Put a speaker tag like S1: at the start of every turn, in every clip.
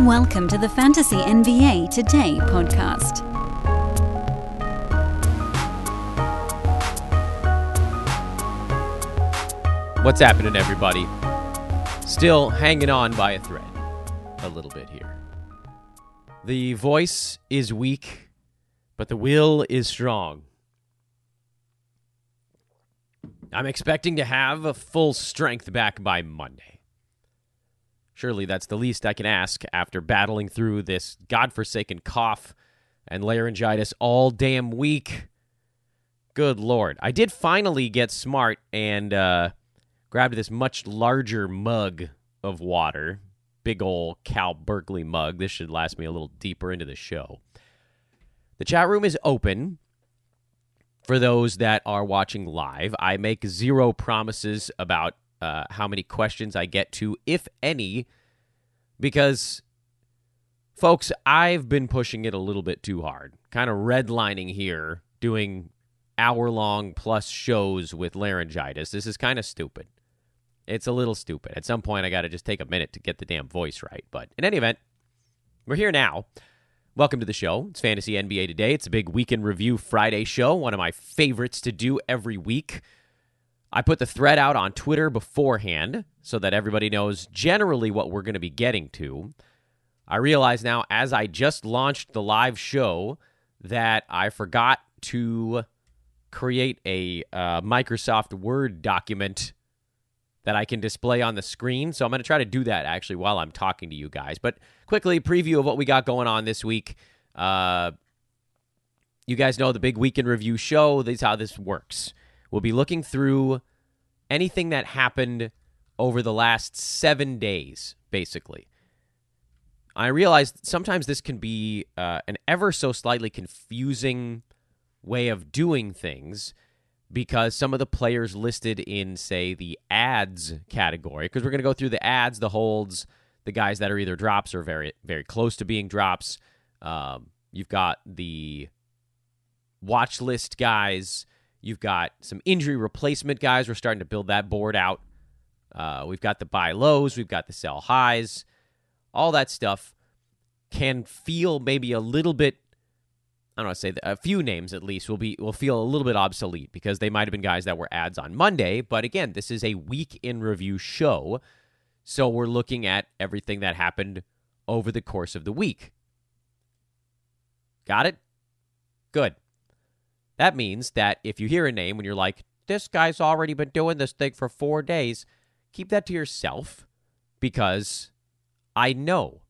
S1: Welcome to the Fantasy NBA Today podcast.
S2: What's happening, everybody? Still hanging on by a thread a little bit here. The voice is weak, but the will is strong. I'm expecting to have a full strength back by Monday. Surely that's the least I can ask after battling through this godforsaken cough and laryngitis all damn week. Good lord. I did finally get smart and uh, grabbed this much larger mug of water. Big ol' Cal Berkeley mug. This should last me a little deeper into the show. The chat room is open for those that are watching live. I make zero promises about uh, how many questions I get to, if any, because, folks, I've been pushing it a little bit too hard. Kind of redlining here, doing hour long plus shows with laryngitis. This is kind of stupid. It's a little stupid. At some point, I got to just take a minute to get the damn voice right. But in any event, we're here now. Welcome to the show. It's Fantasy NBA Today. It's a big weekend review Friday show, one of my favorites to do every week. I put the thread out on Twitter beforehand so that everybody knows generally what we're going to be getting to. I realize now, as I just launched the live show, that I forgot to create a uh, Microsoft Word document that I can display on the screen. So I'm going to try to do that actually while I'm talking to you guys. But quickly, preview of what we got going on this week. Uh, you guys know the big weekend review show. This is how this works. We'll be looking through anything that happened over the last seven days, basically. I realize sometimes this can be uh, an ever so slightly confusing way of doing things because some of the players listed in, say, the adds category, because we're going to go through the adds, the holds, the guys that are either drops or very, very close to being drops. Um, you've got the watch list guys. You've got some injury replacement guys. We're starting to build that board out. Uh, we've got the buy lows. We've got the sell highs. All that stuff can feel maybe a little bit I don't want to say that, a few names at least will be will feel a little bit obsolete because they might have been guys that were adds on Monday. But again, this is a week in review show, so we're looking at everything that happened over the course of the week. Got it? Good. That means that if you hear a name when you're like, "This guy's already been doing this thing for four days," keep that to yourself because I know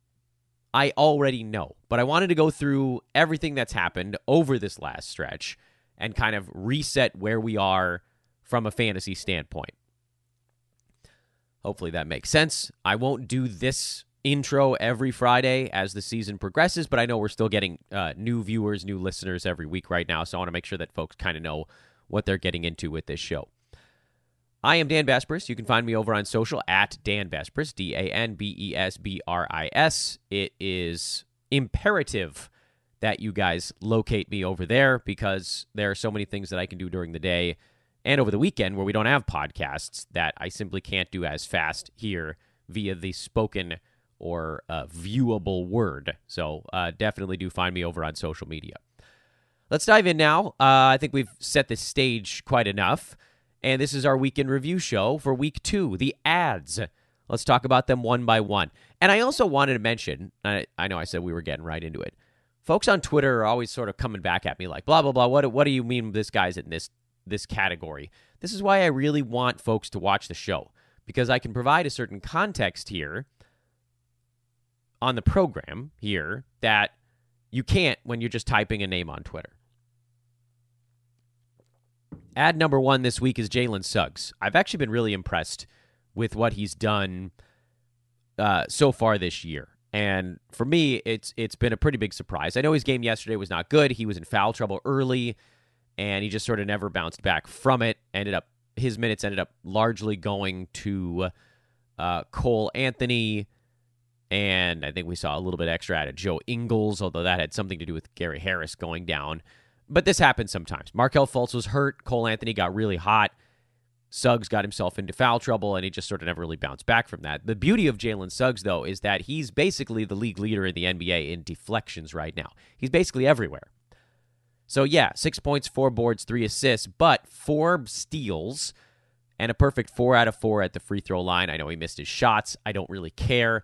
S2: I already know, but I wanted to go through everything that's happened over this last stretch and kind of reset where we are from a fantasy standpoint. Hopefully that makes sense. I won't do this intro every Friday as the season progresses, but I know we're still getting uh, new viewers, new listeners every week right now, so I want to make sure that folks kind of know what they're getting into with this show. I am Dan Besbris. You can find me over on social at Dan Besbris, D A N B E S B R I S. It is imperative that you guys locate me over there because there are so many things that I can do during the day and over the weekend where we don't have podcasts that I simply can't do as fast here via the spoken or viewable word. So uh, definitely do find me over on social media. Let's dive in now. Uh, I think we've set the stage quite enough. And this is our weekend review show for week two, the adds. Let's talk about them one by one. And I also wanted to mention I, I know I said we were getting right into it. Folks on Twitter are always sort of coming back at me like, blah, blah, blah. What, what do you mean this guy's in this, this category? This is why I really want folks to watch the show because I can provide a certain context here on the program here that you can't when you're just typing a name on Twitter. Add number one this week is Jalen Suggs. I've actually been really impressed with what he's done uh, so far this year. And for me, it's it's been a pretty big surprise. I know his game yesterday was not good. He was in foul trouble early, and he just sort of never bounced back from it. Ended up his minutes ended up largely going to uh, Cole Anthony, and I think we saw a little bit extra out of Joe Ingles, although that had something to do with Gary Harris going down. But this happens sometimes. Markelle Fultz was hurt. Cole Anthony got really hot. Suggs got himself into foul trouble and he just sort of never really bounced back from that. The beauty of Jalen Suggs, though, is that he's basically the league leader in the NBA in deflections right now. He's basically everywhere. So, yeah, six points, four boards, three assists, but four steals and a perfect four out of four at the free throw line. I know he missed his shots. I don't really care.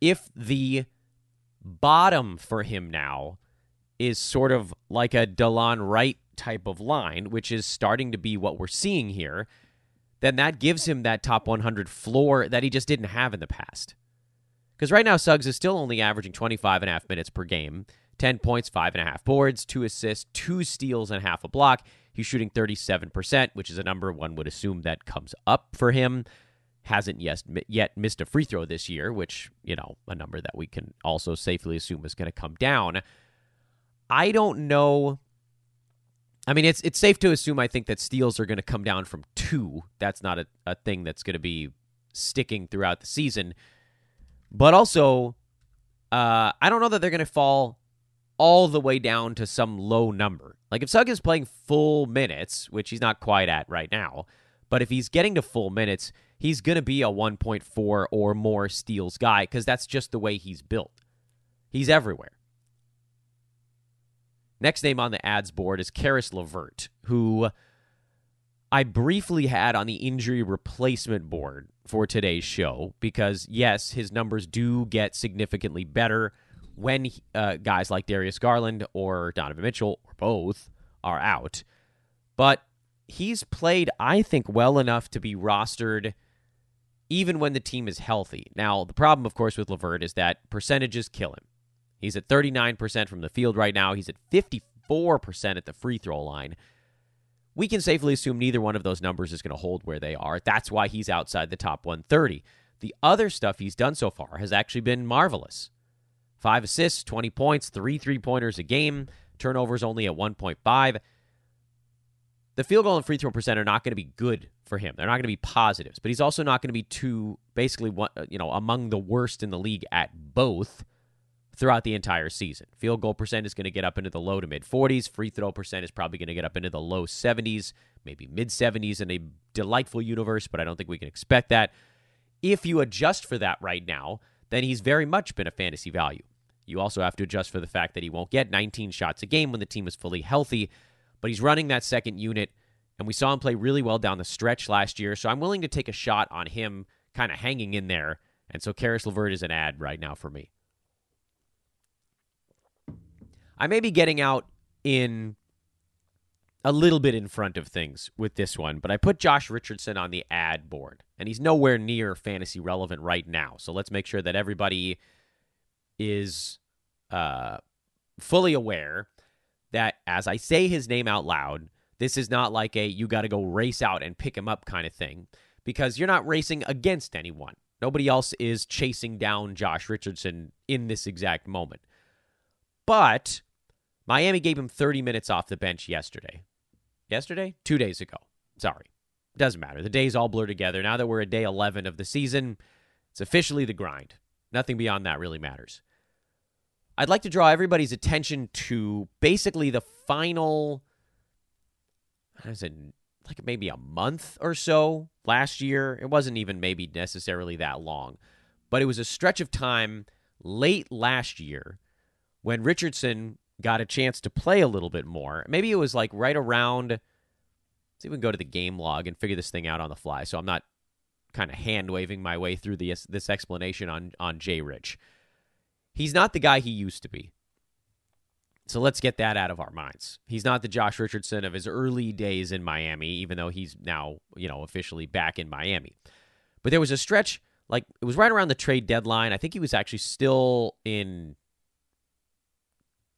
S2: If the bottom for him now is sort of like a Delon Wright type of line, which is starting to be what we're seeing here then that gives him that top 100 floor that he just didn't have in the past. Because right now, Suggs is still only averaging 25 and a half minutes per game, 10 points, five and a half boards, two assists, two steals, and half a block. He's shooting 37%, which is a number one would assume that comes up for him. Hasn't yet, yet missed a free throw this year, which, you know, a number that we can also safely assume is going to come down. I don't know I mean, it's it's safe to assume I think that steals are going to come down from two. That's not a, a thing that's going to be sticking throughout the season. But also, uh, I don't know that they're going to fall all the way down to some low number. Like if Sugg is playing full minutes, which he's not quite at right now, but if he's getting to full minutes, he's going to be a 1.4 or more steals guy because that's just the way he's built. He's everywhere. Next name on the adds board is Caris LeVert, who I briefly had on the injury replacement board for today's show because, yes, his numbers do get significantly better when uh, guys like Darius Garland or Donovan Mitchell or both are out. But he's played, I think, well enough to be rostered even when the team is healthy. Now, the problem, of course, with LeVert is that percentages kill him. He's at 39% from the field right now. He's at 54% at the free throw line. We can safely assume neither one of those numbers is going to hold where they are. That's why he's outside the top 130. The other stuff he's done so far has actually been marvelous. Five assists, 20 points, three three pointers a game, turnovers only at 1.5. The field goal and free throw percent are not going to be good for him. They're not going to be positives, but he's also not going to be too basically uh, you know among the worst in the league at both throughout the entire season. Field goal percent is going to get up into the low to mid 40s. Free throw percent is probably going to get up into the low 70s, maybe mid 70s in a delightful universe, but I don't think we can expect that. If you adjust for that right now, then he's very much been a fantasy value. You also have to adjust for the fact that he won't get 19 shots a game when the team is fully healthy, but he's running that second unit, and we saw him play really well down the stretch last year, so I'm willing to take a shot on him kind of hanging in there. And so Caris LeVert is an add right now for me. I may be getting out in a little bit in front of things with this one, but I put Josh Richardson on the add board, and he's nowhere near fantasy relevant right now. So let's make sure that everybody is uh, fully aware as I say his name out loud, this is not like a you got to go race out and pick him up kind of thing, because you're not racing against anyone. Nobody else is chasing down Josh Richardson in this exact moment. But Miami gave him 30 minutes off the bench yesterday. Yesterday? Two days ago. Sorry. Doesn't matter. The days all blur together. Now that we're at day 11 of the season, it's officially the grind. Nothing beyond that really matters. I'd like to draw everybody's attention to basically the final, I said, like maybe a month or so last year. It wasn't even maybe necessarily that long, but it was a stretch of time late last year when Richardson got a chance to play a little bit more. Maybe it was like right around. Let's see if we can go to the game log and figure this thing out on the fly. So I'm not kind of hand waving my way through this this explanation on on Jay Rich. He's not the guy he used to be. So let's get that out of our minds. He's not the Josh Richardson of his early days in Miami, even though he's now, you know, officially back in Miami. But there was a stretch, like it was right around the trade deadline. I think he was actually still in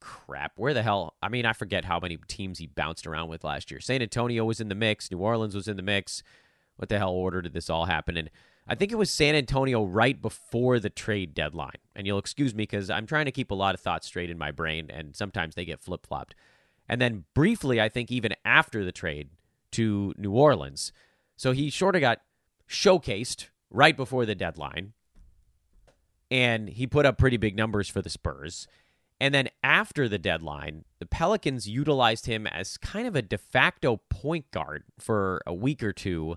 S2: crap. Where the hell? I mean, I forget how many teams he bounced around with last year. San Antonio was in the mix. New Orleans was in the mix. What the hell order did this all happen in? I think it was San Antonio right before the trade deadline. And you'll excuse me because I'm trying to keep a lot of thoughts straight in my brain, and sometimes they get flip flopped. And then briefly, I think even after the trade to New Orleans. So he sort of got showcased right before the deadline. And he put up pretty big numbers for the Spurs. And then after the deadline, the Pelicans utilized him as kind of a de facto point guard for a week or two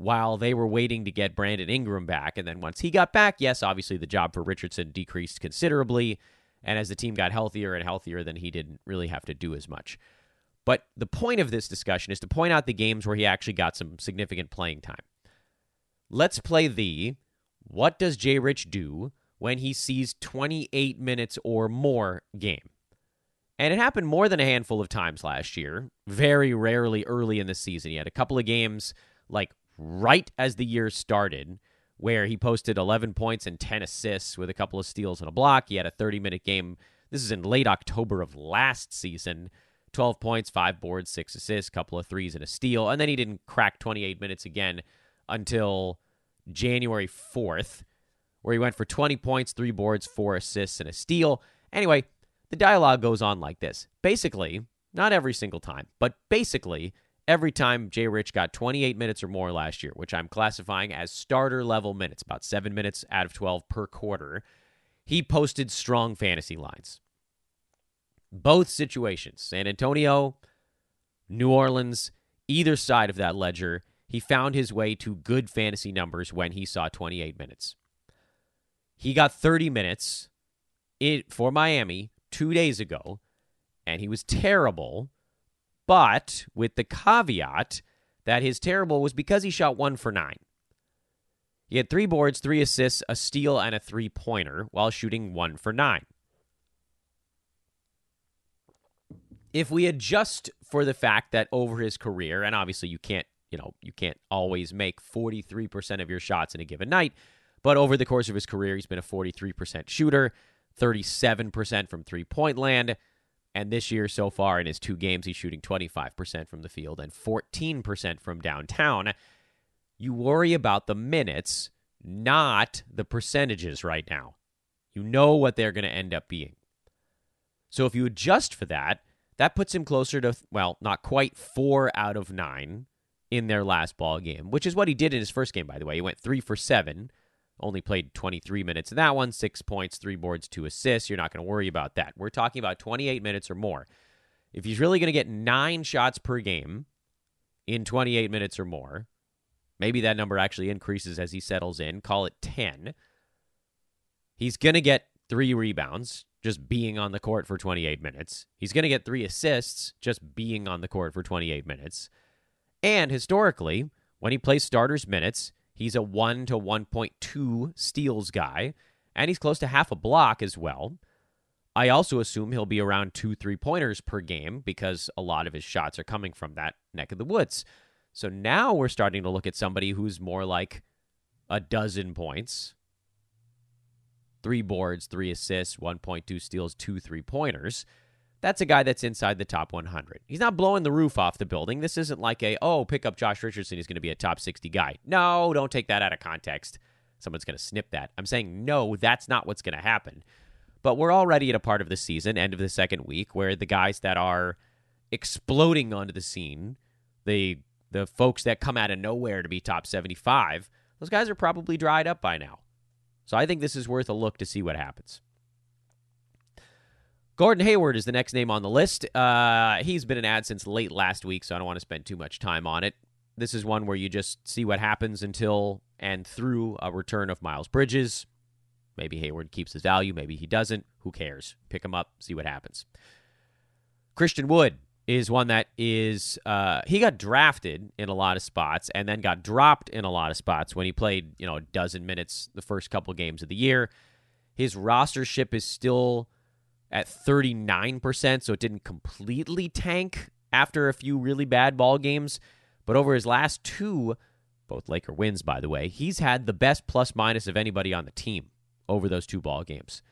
S2: while they were waiting to get Brandon Ingram back. And then once he got back, yes, obviously the job for Richardson decreased considerably. And as the team got healthier and healthier, then he didn't really have to do as much. But the point of this discussion is to point out the games where he actually got some significant playing time. Let's play the what does Jay Rich do when he sees 28 minutes or more game? And it happened more than a handful of times last year, very rarely early in the season. He had a couple of games like right as the year started where he posted 11 points and 10 assists with a couple of steals and a block. He had a 30 minute game. This is in late October of last season 12 points, five boards, six assists, couple of threes, and a steal. And then he didn't crack 28 minutes again until January 4th, where he went for 20 points, three boards, four assists, and a steal. Anyway, the dialogue goes on like this. Basically, not every single time, but basically, every time Jay Rich got 28 minutes or more last year, which I'm classifying as starter level minutes, about seven minutes out of 12 per quarter, he posted strong fantasy lines. Both situations, San Antonio, New Orleans, either side of that ledger, he found his way to good fantasy numbers when he saw 28 minutes. He got 30 minutes for Miami two days ago, and he was terrible, but with the caveat that his terrible was because he shot one for nine. He had three boards, three assists, a steal, and a three pointer while shooting one for nine. if we adjust for the fact that over his career, and obviously you can't, you know, you can't always make 43% of your shots in a given night, but over the course of his career, he's been a 43% shooter, 37% from three point land. And this year so far in his two games, he's shooting 25% from the field and 14% from downtown. You worry about the minutes, not the percentages right now. You know what they're going to end up being. So if you adjust for that, that puts him closer to, well, not quite four out of nine in their last ball game, which is what he did in his first game, by the way. He went three for seven, only played 23 minutes in that one, six points, three boards, two assists. You're not going to worry about that. We're talking about 28 minutes or more. If he's really going to get nine shots per game in 28 minutes or more, maybe that number actually increases as he settles in, call it 10. He's going to get three rebounds, just being on the court for 28 minutes. He's going to get three assists just being on the court for 28 minutes. And historically, when he plays starters minutes, he's a 1 to 1.2 steals guy, and he's close to half a block as well. I also assume he'll be around two three pointers per game because a lot of his shots are coming from that neck of the woods. So now we're starting to look at somebody who's more like a dozen points, three boards, three assists, 1.2 steals, two three pointers. That's a guy that's inside the top 100. He's not blowing the roof off the building. This isn't like a, oh, pick up Josh Richardson. He's going to be a top 60 guy. No, don't take that out of context. Someone's going to snip that. I'm saying, no, that's not what's going to happen. But we're already at a part of the season, end of the second week, where the guys that are exploding onto the scene, the the folks that come out of nowhere to be top 75, those guys are probably dried up by now. So I think this is worth a look to see what happens. Gordon Hayward is the next name on the list. Uh, he's been an add since late last week, so I don't want to spend too much time on it. This is one where you just see what happens until and through a return of Miles Bridges. Maybe Hayward keeps his value, maybe he doesn't. Who cares? Pick him up, see what happens. Christian Wood is one that is uh, he got drafted in a lot of spots and then got dropped in a lot of spots when he played you know a dozen minutes the first couple games of the year. His rostership is still at 39%, so it didn't completely tank after a few really bad ball games. But over his last two, both Laker wins, by the way, he's had the best plus minus of anybody on the team over those two ball games.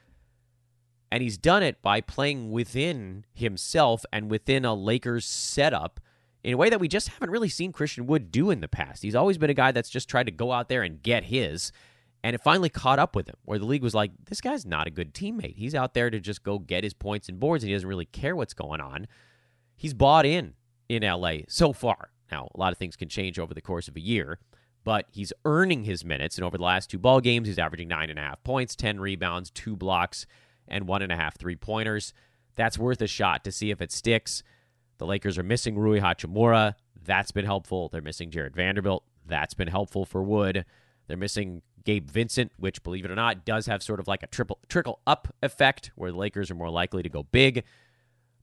S2: And he's done it by playing within himself and within a Lakers setup in a way that we just haven't really seen Christian Wood do in the past. He's always been a guy that's just tried to go out there and get his. And it finally caught up with him, where the league was like, this guy's not a good teammate. He's out there to just go get his points and boards, and he doesn't really care what's going on. He's bought in in LA so far. Now, a lot of things can change over the course of a year, but he's earning his minutes. And over the last two ball games, he's averaging nine and a half points, 10 rebounds, two blocks and one and a half three pointers. That's worth a shot to see if it sticks. The Lakers are missing Rui Hachimura. That's been helpful. They're missing Jared Vanderbilt. That's been helpful for Wood. They're missing Gabe Vincent, which, believe it or not, does have sort of like a triple trickle up effect where the Lakers are more likely to go big.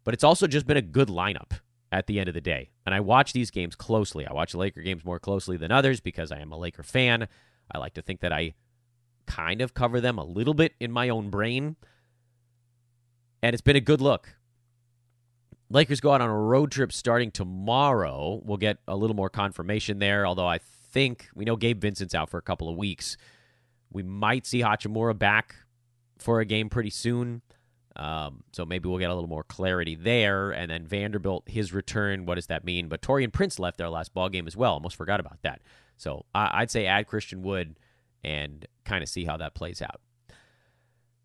S2: But it's also just been a good lineup at the end of the day. And I watch these games closely. I watch Laker games more closely than others because I am a Laker fan. I like to think that I kind of cover them a little bit in my own brain. And it's been a good look. Lakers go out on a road trip starting tomorrow. We'll get a little more confirmation there, although I think we know Gabe Vincent's out for a couple of weeks. We might see Hachimura back for a game pretty soon. Um, so maybe we'll get a little more clarity there. And then Vanderbilt, his return, what does that mean? But Taurean Prince left their last ball game as well. Almost forgot about that. So I- I'd say add Christian Wood and kind of see how that plays out.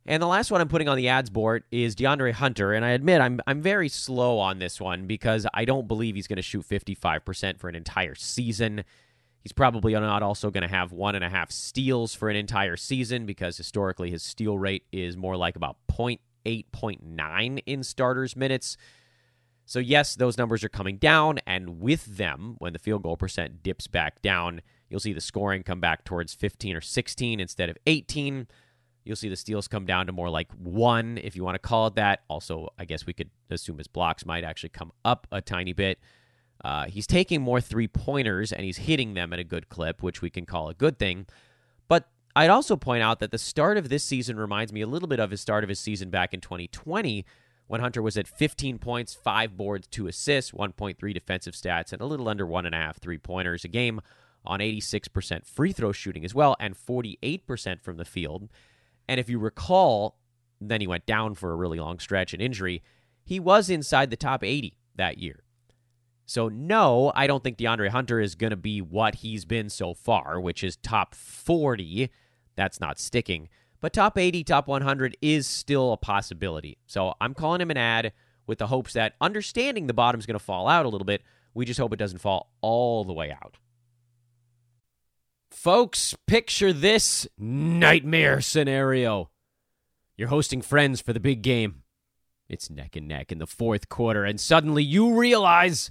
S2: And the last one I'm putting on the adds board is DeAndre Hunter, and I admit I'm I'm very slow on this one because I don't believe he's going to shoot 55% for an entire season. He's probably not also going to have one and a half steals for an entire season because historically his steal rate is more like about 0.8, 0.9 in starters minutes. So, yes, those numbers are coming down, and with them, when the field goal percent dips back down, you'll see the scoring come back towards 15 or 16 instead of 18. You'll see the steals come down to more like one, if you want to call it that. Also, I guess we could assume his blocks might actually come up a tiny bit. Uh, he's taking more three pointers and he's hitting them at a good clip, which we can call a good thing. But I'd also point out that the start of this season reminds me a little bit of his start of his season back in 2020 when Hunter was at 15 points, five boards, two assists, 1.3 defensive stats, and a little under one and a half three pointers a game on 86% free throw shooting as well, and 48% from the field. And if you recall, then he went down for a really long stretch and injury. He was inside the top 80 that year. So, no, I don't think DeAndre Hunter is going to be what he's been so far, which is top 40. That's not sticking. But top 80, top 100 is still a possibility. So, I'm calling him an add with the hopes that understanding the bottom's going to fall out a little bit, we just hope it doesn't fall all the way out. Folks, picture this nightmare scenario. You're hosting friends for the big game. It's neck and neck in the fourth quarter, and suddenly you realize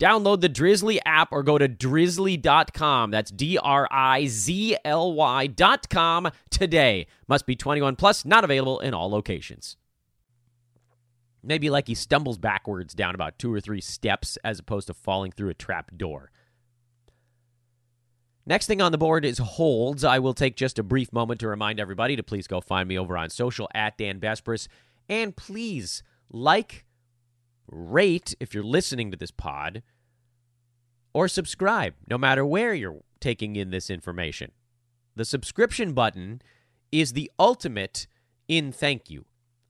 S2: Download the Drizly app or go to drizly.com. That's D R I Z L Y.com today. Must be 21 plus, not available in all locations. Maybe like he stumbles backwards down about two or three steps as opposed to falling through a trap door. Next thing on the board is holds. I will take just a brief moment to remind everybody to please go find me over on social at Dan Besbris. And please like, rate if you're listening to this pod, or subscribe, no matter where you're taking in this information. The subscription button is the ultimate in thank you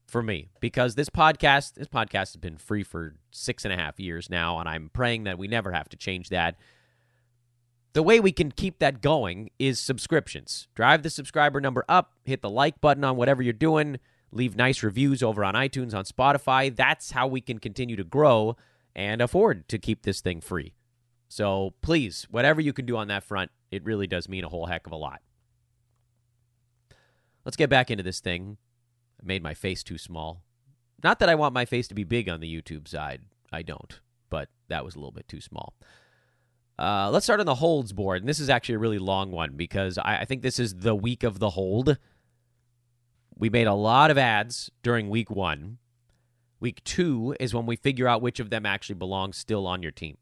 S2: for me because this podcast this podcast has been free for six and a half years now and i'm praying that we never have to change that the way we can keep that going is subscriptions drive the subscriber number up hit the like button on whatever you're doing leave nice reviews over on itunes on spotify that's how we can continue to grow and afford to keep this thing free so please whatever you can do on that front it really does mean a whole heck of a lot let's get back into this thing I made my face too small. Not that I want my face to be big on the YouTube side. I don't, but that was a little bit too small. Uh, let's start on the holds board. And this is actually a really long one because I, I think this is the week of the hold. We made a lot of adds during week one. Week two is when we figure out which of them actually belongs still on your team.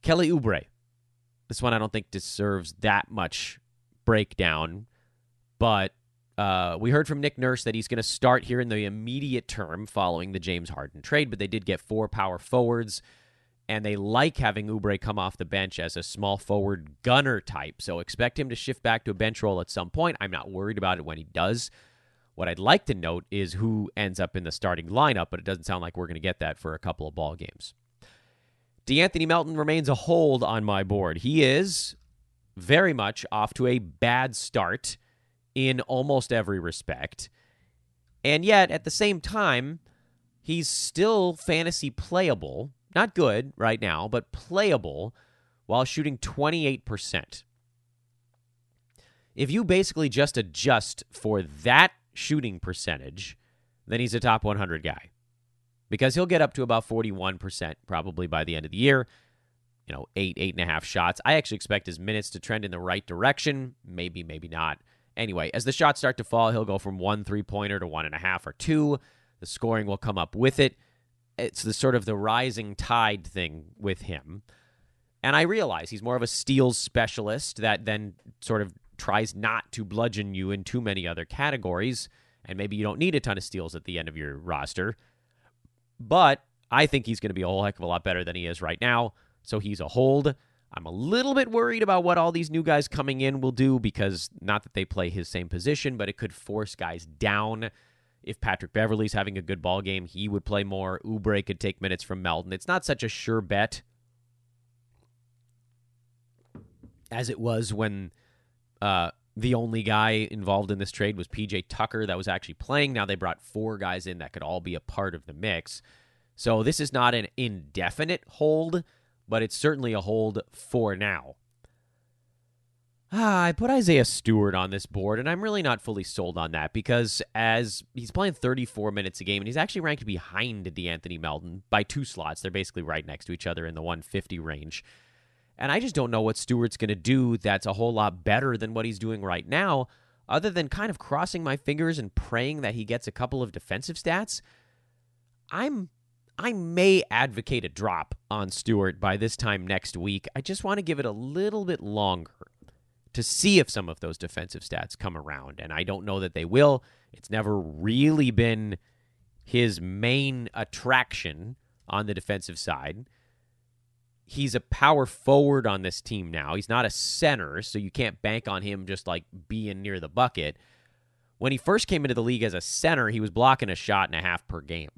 S2: Kelly Oubre. This one I don't think deserves that much breakdown, but uh, we heard from Nick Nurse that he's going to start here in the immediate term following the James Harden trade, but they did get four power forwards and they like having Oubre come off the bench as a small forward gunner type. So expect him to shift back to a bench role at some point. I'm not worried about it when he does. What I'd like to note is who ends up in the starting lineup, but it doesn't sound like we're going to get that for a couple of ball games. De'Anthony Melton remains a hold on my board. He is very much off to a bad start in almost every respect. And yet, at the same time, he's still fantasy playable not good right now, but playable while shooting 28%. If you basically just adjust for that shooting percentage, then he's a top 100 guy because he'll get up to about 41% probably by the end of the year. You know, eight, eight and a half shots. I actually expect his minutes to trend in the right direction. Maybe, maybe not. Anyway, as the shots start to fall, he'll go from one three pointer to one and a half or two. The scoring will come up with it it's the sort of the rising tide thing with him. And I realize he's more of a steals specialist that then sort of tries not to bludgeon you in too many other categories. And maybe you don't need a ton of steals at the end of your roster. But I think he's going to be a whole heck of a lot better than he is right now. So he's a hold. I'm a little bit worried about what all these new guys coming in will do because not that they play his same position, but it could force guys down if Patrick Beverley's having a good ball game, he would play more. Oubre could take minutes from Melton. It's not such a sure bet as it was when uh, the only guy involved in this trade was PJ Tucker that was actually playing. Now they brought four guys in that could all be a part of the mix. So this is not an indefinite hold, but it's certainly a hold for now. Ah, I put Isaiah Stewart on this board, and I'm really not fully sold on that because as he's playing 34 minutes a game, and he's actually ranked behind De'Anthony Melton by two slots. They're basically right next to each other in the 150 range. And I just don't know what Stewart's going to do that's a whole lot better than what he's doing right now, other than kind of crossing my fingers and praying that he gets a couple of defensive stats. I'm I may advocate a drop on Stewart by this time next week. I just want to give it a little bit longer to see if some of those defensive stats come around. And I don't know that they will. It's never really been his main attraction on the defensive side. He's a power forward on this team now. He's not a center, so you can't bank on him just like being near the bucket. When he first came into the league as a center, he was blocking a shot and a half per game.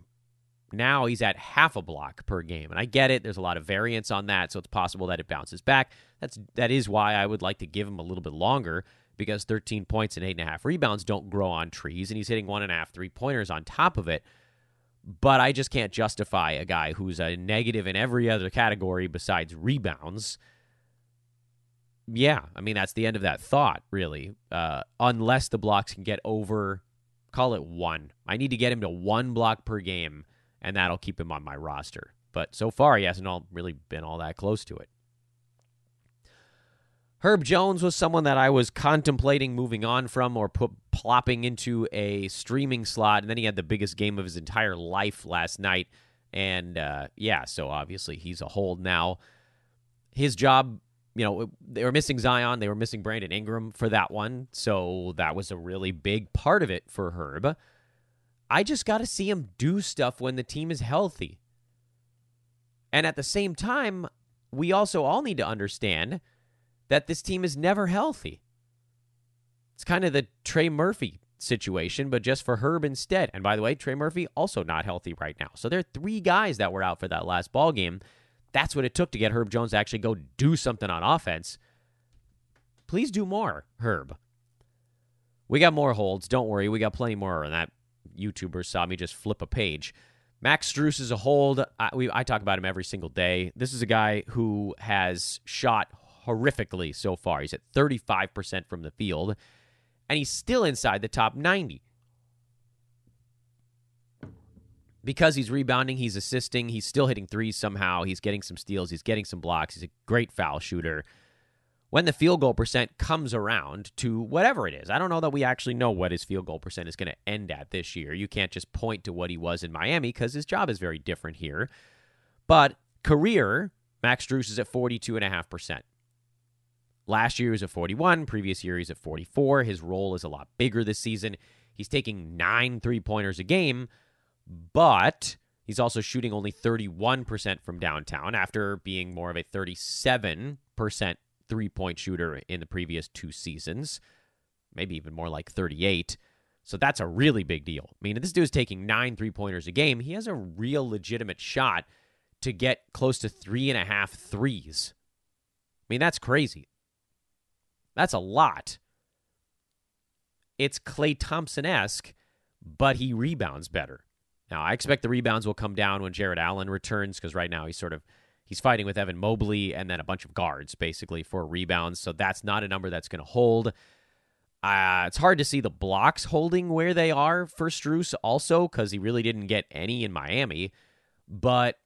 S2: Now he's at half a block per game. And I get it. There's a lot of variance on that, so it's possible that it bounces back. That's that is why I would like to give him a little bit longer because 13 points and eight and a half rebounds don't grow on trees, and he's hitting one and a half three pointers on top of it. But I just can't justify a guy who's a negative in every other category besides rebounds. Yeah, I mean that's the end of that thought, really. Uh, unless the blocks can get over, call it one. I need to get him to one block per game and that'll keep him on my roster. But so far, he hasn't all really been all that close to it. Herb Jones was someone that I was contemplating moving on from or put, plopping into a streaming slot, and then he had the biggest game of his entire life last night. And uh, yeah, so obviously he's a hold now. His job, you know, they were missing Zion, they were missing Brandon Ingram for that one, so that was a really big part of it for Herb. I just got to see him do stuff when the team is healthy. And at the same time, we also all need to understand that this team is never healthy. It's kind of the Trey Murphy situation, but just for Herb instead. And by the way, Trey Murphy also not healthy right now. So there are three guys that were out for that last ball game. That's what it took to get Herb Jones to actually go do something on offense. Please do more, Herb. We got more holds. Don't worry. We got plenty more And that YouTuber saw me just flip a page. Max Strus is a hold. I, we, I talk about him every single day. This is a guy who has shot horrifically so far. He's at 35% from the field, and he's still inside the top 90. Because he's rebounding, he's assisting, he's still hitting threes somehow. He's getting some steals, he's getting some blocks. He's a great foul shooter when the field goal percent comes around to whatever it is. I don't know that we actually know what his field goal percent is going to end at this year. You can't just point to what he was in Miami because his job is very different here. But career, Max Strus is at 42.5%. Last year he was at 41, previous year he's at 44. His role is a lot bigger this season. He's taking nine three pointers a game, but He's also shooting only 31% from downtown after being more of a 37% three point shooter in the previous two seasons, maybe even more like 38. So that's a really big deal. I mean, this dude's taking nine three pointers a game. He has a real legitimate shot to get close to three and a half threes. I mean, that's crazy. That's a lot. It's Klay Thompson esque, but he rebounds better. Now, I expect the rebounds will come down when Jarrett Allen returns because right now he's sort of he's fighting with Evan Mobley and then a bunch of guards basically for rebounds. So that's not a number that's going to hold. Uh, it's hard to see the blocks holding where they are for Strus also because he really didn't get any in Miami. But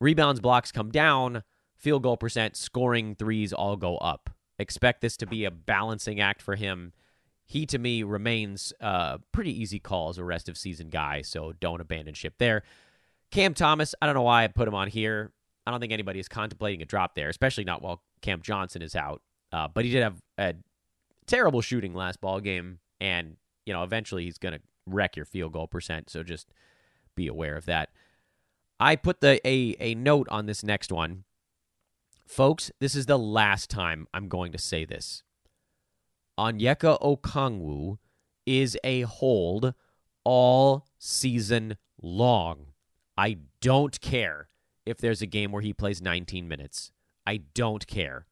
S2: rebounds, blocks come down, field goal percent, scoring threes all go up. Expect this to be a balancing act for him. He, to me, remains a pretty easy call as a rest of season guy, so don't abandon ship there. Cam Thomas, I don't know why I put him on here. I don't think anybody is contemplating a drop there, especially not while Cam Johnson is out. Uh, but he did have a terrible shooting last ball game, and you know eventually he's going to wreck your field goal percent. So just be aware of that. I put the a a note on this next one, folks. This is the last time I'm going to say this. Onyeka Okongwu is a hold all season long. I don't care if there's a game where he plays 19 minutes. I don't care.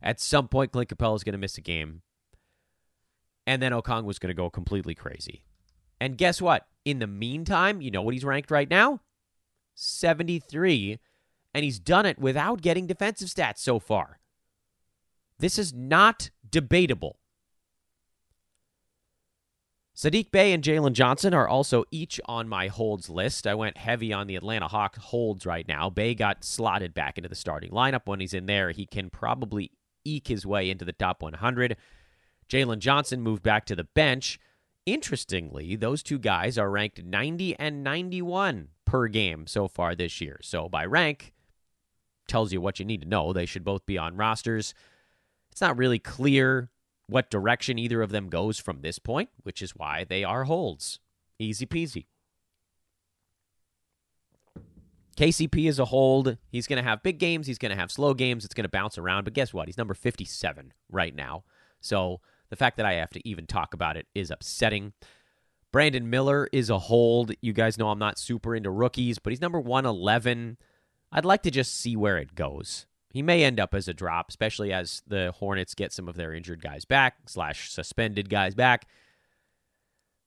S2: At some point, Clint Capela is going to miss a game. And then Okongwu's going to go completely crazy. And guess what? In the meantime, you know what he's ranked right now? 73. And he's done it without getting defensive stats so far. This is not debatable. Sadiq Bey and Jalen Johnson are also each on my holds list. I went heavy on the Atlanta Hawks holds right now. Bey got slotted back into the starting lineup. When he's in there, he can probably eke his way into the top 100. Jalen Johnson moved back to the bench. Interestingly, those two guys are ranked 90 and 91 per game so far this year. So by rank, tells you what you need to know. They should both be on rosters. It's not really clear what direction either of them goes from this point, which is why they are holds. Easy peasy. KCP is a hold. He's going to have big games. He's going to have slow games. It's going to bounce around. But guess what? He's number 57 right now. So the fact that I have to even talk about it is upsetting. Brandon Miller is a hold. You guys know I'm not super into rookies, but he's number 111. I'd like to just see where it goes. He may end up as a drop, especially as the Hornets get some of their injured guys back, slash suspended guys back.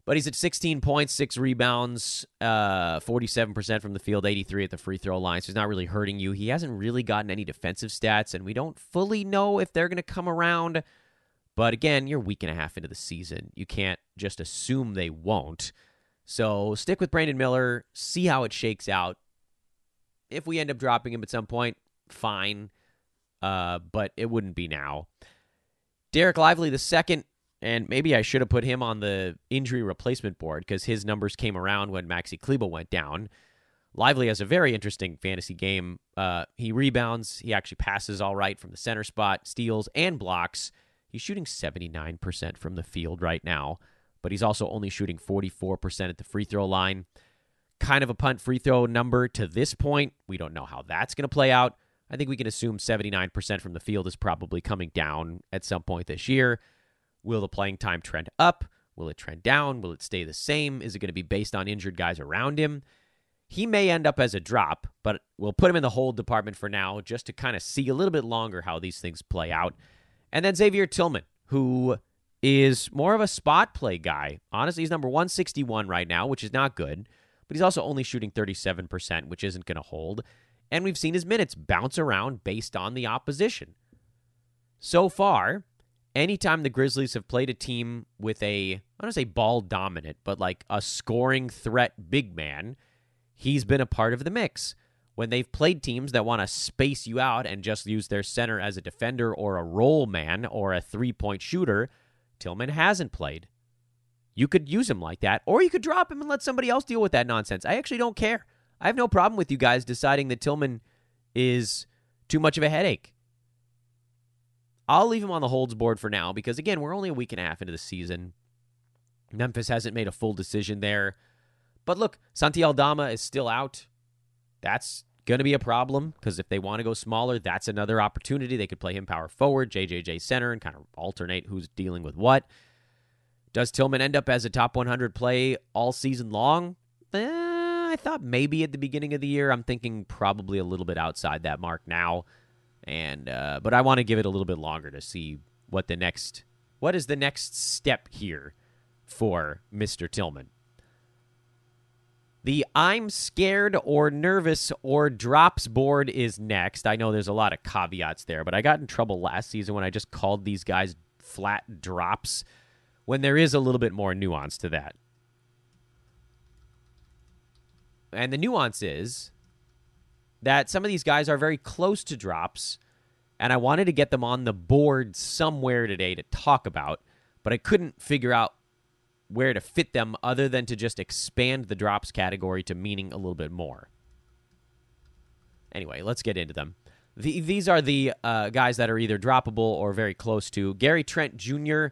S2: But he's at 16 points, six rebounds, uh, 47% from the field, 83 at the free throw line. So he's not really hurting you. He hasn't really gotten any defensive stats, and we don't fully know if they're going to come around. But again, you're a week and a half into the season. You can't just assume they won't. So stick with Brandon Miller, see how it shakes out. If we end up dropping him at some point, fine uh, but it wouldn't be now. Dereck Lively the second, and maybe I should have put him on the injury replacement board because his numbers came around when Maxi Kleber went down. Lively has a very interesting fantasy game. Uh, he rebounds. He actually passes all right from the center spot, steals and blocks. He's shooting 79% from the field right now, but he's also only shooting 44% at the free throw line. Kind of a punt free throw number to this point. We don't know how that's going to play out. I think we can assume 79% from the field is probably coming down at some point this year. Will the playing time trend up? Will it trend down? Will it stay the same? Is it going to be based on injured guys around him? He may end up as a drop, but we'll put him in the hold department for now just to kind of see a little bit longer how these things play out. And then Xavier Tillman, who is more of a spot play guy. Honestly, he's number 161 right now, which is not good, but he's also only shooting 37%, which isn't going to hold and we've seen his minutes bounce around based on the opposition. So far, anytime the Grizzlies have played a team with a, I don't say ball dominant, but like a scoring threat big man, he's been a part of the mix. When they've played teams that want to space you out and just use their center as a defender or a roll man or a three point shooter, Tillman hasn't played. You could use him like that, or you could drop him and let somebody else deal with that nonsense. I actually don't care. I have no problem with you guys deciding that Tillman is too much of a headache. I'll leave him on the holds board for now because, again, we're only a week and a half into the season. Memphis hasn't made a full decision there. But look, Santi Aldama is still out. That's going to be a problem because if they want to go smaller, that's another opportunity. They could play him power forward, JJJ center, and kind of alternate who's dealing with what. Does Tillman end up as a top 100 play all season long? Eh, I thought maybe at the beginning of the year. I'm thinking probably a little bit outside that mark now, and uh, but I want to give it a little bit longer to see what the next what is the next step here for Mr. Tillman. The I'm scared or nervous or drops board is next. I know there's a lot of caveats there, but I got in trouble last season when I just called these guys flat drops when there is a little bit more nuance to that. And the nuance is that some of these guys are very close to drops, and I wanted to get them on the board somewhere today to talk about, but I couldn't figure out where to fit them other than to just expand the drops category to meaning a little bit more. Anyway, let's get into them. The, these are the uh, guys that are either droppable or very close to. Gary Trent Jr.,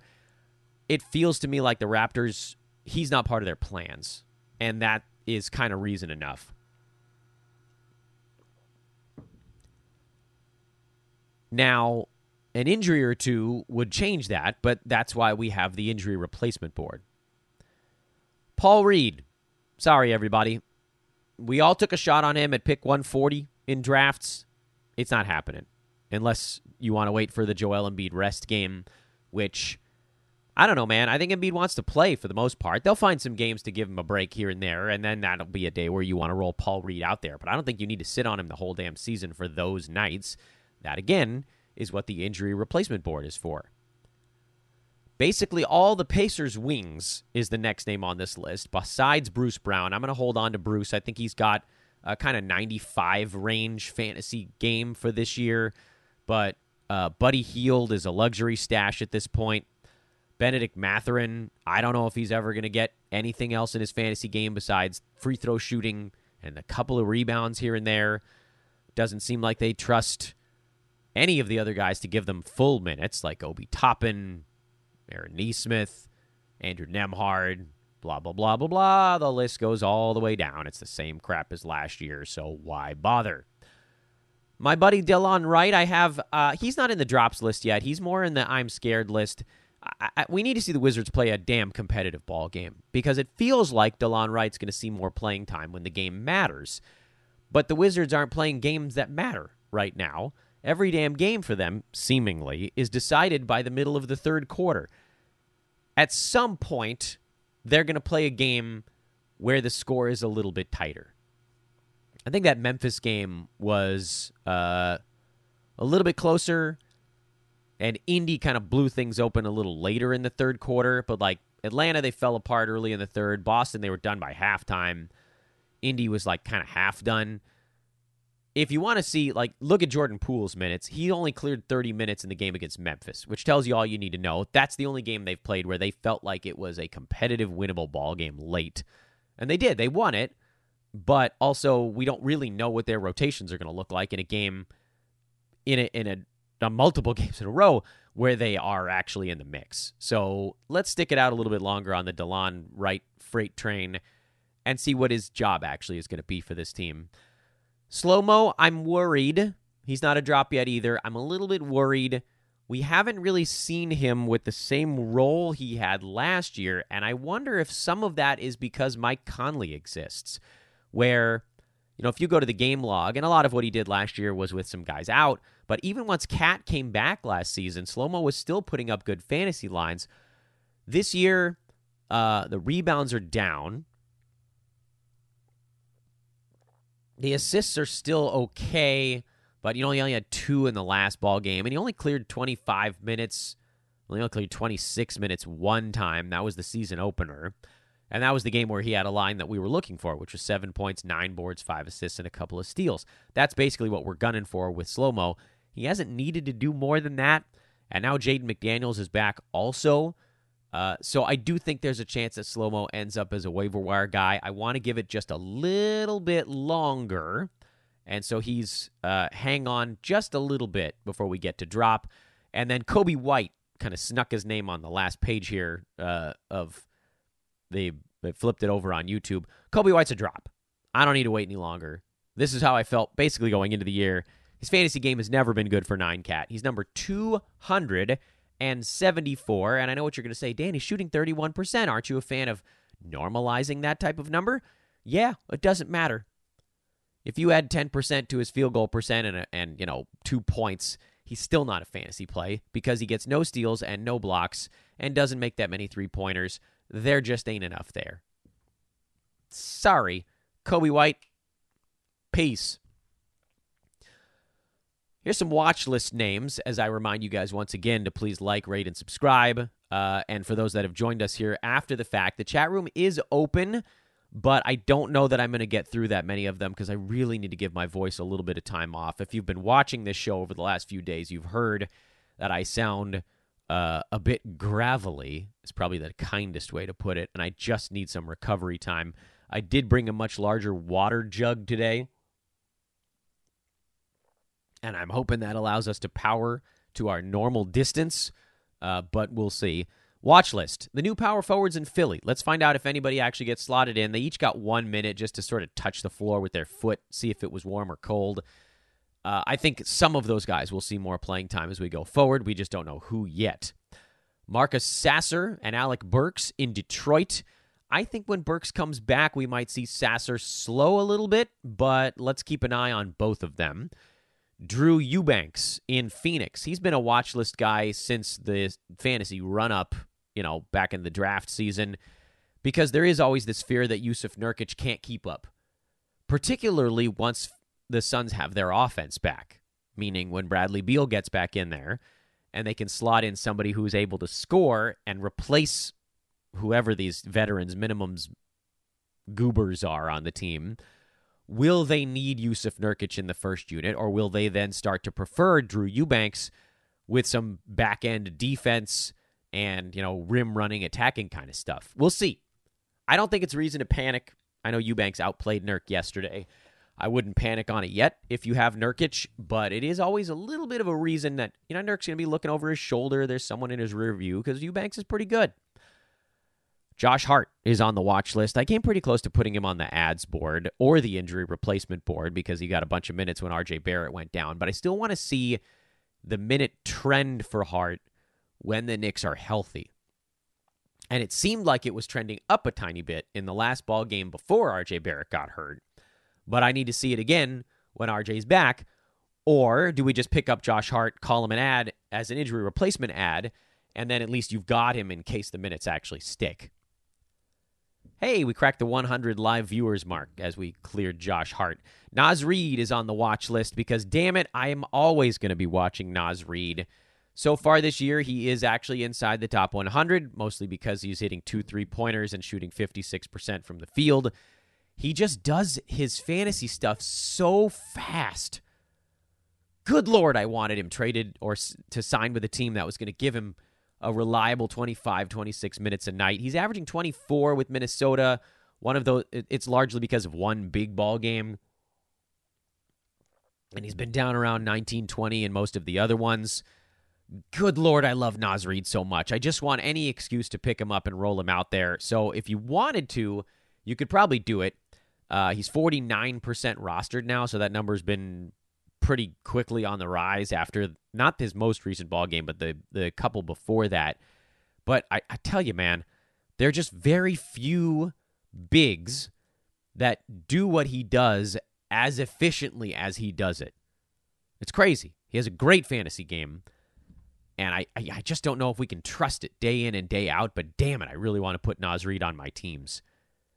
S2: it feels to me like the Raptors, he's not part of their plans. And that is kind of reason enough. Now, an injury or two would change that, but that's why we have the injury replacement board. Paul Reed. Sorry, everybody. We all took a shot on him at pick 140 in drafts. It's not happening unless you want to wait for the Joel Embiid rest game, which I don't know, man. I think Embiid wants to play for the most part. They'll find some games to give him a break here and there, and then that'll be a day where you want to roll Paul Reed out there. But I don't think you need to sit on him the whole damn season for those nights. That, again, is what the injury replacement board is for. Basically, all the Pacers' wings is the next name on this list, besides Bruce Brown. I'm going to hold on to Bruce. I think he's got a kind of 95 range fantasy game for this year, but uh, Buddy Hield is a luxury stash at this point. Bennedict Mathurin, I don't know if he's ever going to get anything else in his fantasy game besides free throw shooting and a couple of rebounds here and there. Doesn't seem like they trust any of the other guys to give them full minutes, like Obi Toppin, Aaron Nesmith, Andrew Nembhard, blah, blah, blah, blah, blah. The list goes all the way down. It's the same crap as last year, so why bother? My buddy Delon Wright, I have, uh, he's not in the drops list yet. He's more in the I'm scared list. I, I, we need to see the Wizards play a damn competitive ball game because it feels like Delon Wright's going to see more playing time when the game matters. But the Wizards aren't playing games that matter right now. Every damn game for them, seemingly, is decided by the middle of the third quarter. At some point, they're going to play a game where the score is a little bit tighter. I think that Memphis game was uh, a little bit closer, and Indy kind of blew things open a little later in the third quarter. But like Atlanta, they fell apart early in the third. Boston, they were done by halftime. Indy was like kind of half done if you want to see, like, look at Jordan Poole's minutes. He only cleared 30 minutes in the game against Memphis, which tells you all you need to know. That's the only game they've played where they felt like it was a competitive, winnable ball game late. And they did. They won it. But also, we don't really know what their rotations are going to look like in a game, in a, in a, a multiple games in a row where they are actually in the mix. So let's stick it out a little bit longer on the Delon Wright freight train and see what his job actually is going to be for this team. Slow mo, I'm worried. He's not a drop yet either. I'm a little bit worried. We haven't really seen him with the same role he had last year, and I wonder if some of that is because Mike Conley exists, where, you know, if you go to the game log, and a lot of what he did last year was with some guys out, but even once Cat came back last season, Slomo was still putting up good fantasy lines. This year, uh, the rebounds are down. The assists are still okay, but you know he only had two in the last ball game, and he only cleared 25 minutes. Well, he only cleared 26 minutes one time. That was the season opener. And that was the game where he had a line that we were looking for, which was seven points, nine boards, five assists, and a couple of steals. That's basically what we're gunning for with slow mo. He hasn't needed to do more than that. And now Jaden McDaniels is back also. Uh, so I do think there's a chance that Slomo ends up as a waiver wire guy. I want to give it just a little bit longer. And so he's uh, hang on just a little bit before we get to drop. And then Coby White kind of snuck his name on the last page here uh, of the They flipped it over on YouTube. Coby White's a drop. I don't need to wait any longer. This is how I felt basically going into the year. His fantasy game has never been good for nine cat. He's number 274. And I know what you're going to say, Dan, he's shooting 31%. Aren't you a fan of normalizing that type of number? Yeah, it doesn't matter. If you add 10% to his field goal percent and, and you know, two points, he's still not a fantasy play because he gets no steals and no blocks and doesn't make that many three pointers. There just ain't enough there. Sorry, Coby White. Peace. Here's some watch list names as I remind you guys once again to please like, rate, and subscribe. Uh, and for those that have joined us here after the fact, the chat room is open but I don't know that I'm going to get through that many of them because I really need to give my voice a little bit of time off. If you've been watching this show over the last few days, you've heard that I sound uh, a bit gravelly, is probably the kindest way to put it, and I just need some recovery time. I did bring a much larger water jug today, and I'm hoping that allows us to power to our normal distance, uh, but we'll see. Watch list. The new power forwards in Philly. Let's find out if anybody actually gets slotted in. They each got one minute just to sort of touch the floor with their foot, see if it was warm or cold. Uh, I think some of those guys will see more playing time as we go forward. We just don't know who yet. Marcus Sasser and Alec Burks in Detroit. I think when Burks comes back, we might see Sasser slow a little bit, but let's keep an eye on both of them. Drew Eubanks in Phoenix. He's been a watch list guy since the fantasy run up you know, back in the draft season, because there is always this fear that Jusuf Nurkic can't keep up, particularly once the Suns have their offense back, meaning when Bradley Beal gets back in there and they can slot in somebody who's able to score and replace whoever these veterans minimums goobers are on the team. Will they need Jusuf Nurkic in the first unit, or will they then start to prefer Drew Eubanks with some back end defense and, you know, rim running, attacking kind of stuff. We'll see. I don't think it's reason to panic. I know Eubanks outplayed Nurk yesterday. I wouldn't panic on it yet if you have Nurkic, but it is always a little bit of a reason that, you know, Nurk's going to be looking over his shoulder. There's someone in his rear view because Eubanks is pretty good. Josh Hart is on the watch list. I came pretty close to putting him on the adds board or the injury replacement board because he got a bunch of minutes when RJ Barrett went down, but I still want to see the minute trend for Hart when the Knicks are healthy. And it seemed like it was trending up a tiny bit in the last ball game before RJ Barrett got hurt. But I need to see it again when RJ's back. Or do we just pick up Josh Hart, call him an add as an injury replacement add, and then at least you've got him in case the minutes actually stick? Hey, we cracked the 100 live viewers mark as we cleared Josh Hart. Naz Reid is on the watch list because, damn it, I am always going to be watching Naz Reid so far this year, he is actually inside the top 100, mostly because he's hitting two three pointers and shooting 56% from the field. He just does his fantasy stuff so fast. Good Lord, I wanted him traded or to sign with a team that was going to give him a reliable 25, 26 minutes a night. He's averaging 24 with Minnesota. One of those, it's largely because of one big ball game. And he's been down around 19, 20 in most of the other ones. Good Lord, I love Naz Reid so much. I just want any excuse to pick him up and roll him out there. So if you wanted to, you could probably do it. Uh, he's 49% rostered now, so that number's been pretty quickly on the rise after not his most recent ball game, but the the couple before that. But I, I tell you, man, there are just very few bigs that do what he does as efficiently as he does it. It's crazy. He has a great fantasy game. And I, I, just don't know if we can trust it day in and day out, but damn it, I really want to put Naz Reid on my teams.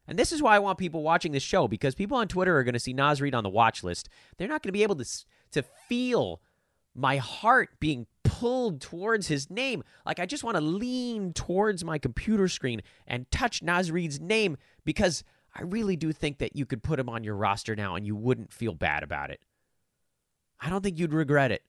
S2: And this is why I want people watching this show because people on Twitter are going to see Naz Reid on the watch list. They're not going to be able to, to feel my heart being pulled towards his name. Like, I just want to lean towards my computer screen and touch Naz Reid's name because I really do think that you could put him on your roster now and you wouldn't feel bad about it. I don't think you'd regret it.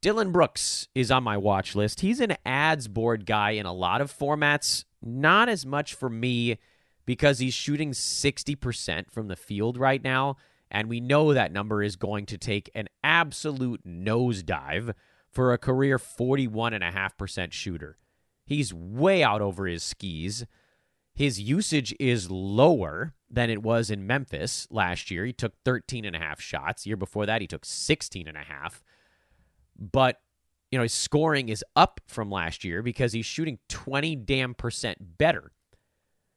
S2: Dillon Brooks is on my watch list. He's an adds board guy in a lot of formats. Not as much for me because he's shooting 60% from the field right now. And we know that number is going to take an absolute nosedive for a career 41.5% shooter. He's way out over his skis. His usage is lower than it was in Memphis last year. He took 13 and a half shots. Year before that, he took 16 and a half. But, you know, his scoring is up from last year because he's shooting 20 damn percent better.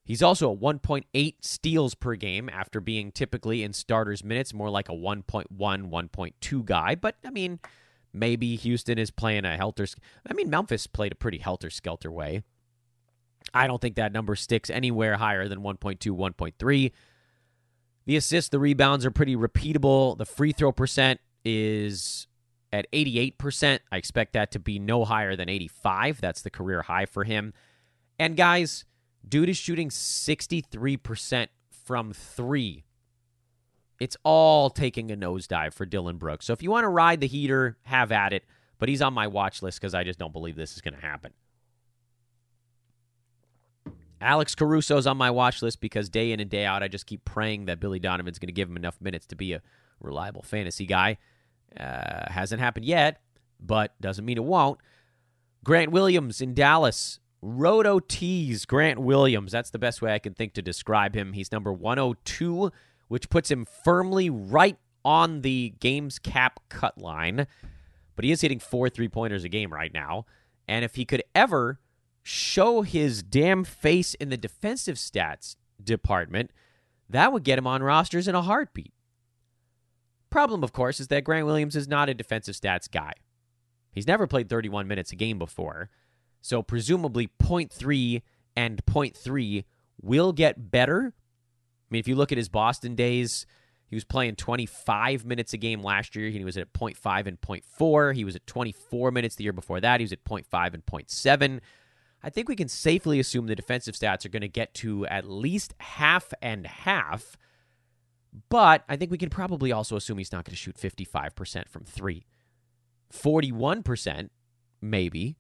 S2: He's also a 1.8 steals per game after being typically in starters minutes, more like a 1.1, 1.2 guy. But, I mean, maybe Houston is playing a helter. I mean, Memphis played a pretty helter skelter way. I don't think that number sticks anywhere higher than 1.2, 1.3. The assists, the rebounds are pretty repeatable. The free throw percent is at 88%. I expect that to be no higher than 85. That's the career high for him. And guys, dude is shooting 63% from 3. It's all taking a nosedive for Dillon Brooks. So if you want to ride the heater, have at it, but he's on my watch list cuz I just don't believe this is going to happen. Alex Caruso's on my watch list because day in and day out, I just keep praying that Billy Donovan's going to give him enough minutes to be a reliable fantasy guy. Uh, hasn't happened yet, but doesn't mean it won't. Grant Williams in Dallas. Roto Tees Grant Williams. That's the best way I can think to describe him. He's number 102, which puts him firmly right on the game's cap cut line. But he is hitting four three pointers a game right now. And if he could ever show his damn face in the defensive stats department, that would get him on rosters in a heartbeat. Problem, of course, is that Grant Williams is not a defensive stats guy. He's never played 31 minutes a game before, so presumably 0.3 and 0.3 will get better. I mean, if you look at his Boston days, he was playing 25 minutes a game last year. He was at 0.5 and 0.4. He was at 24 minutes the year before that. He was at 0.5 and 0.7. I think we can safely assume the defensive stats are going to get to at least half and half. But I think we can probably also assume he's not going to shoot 55% from three. 41%, maybe.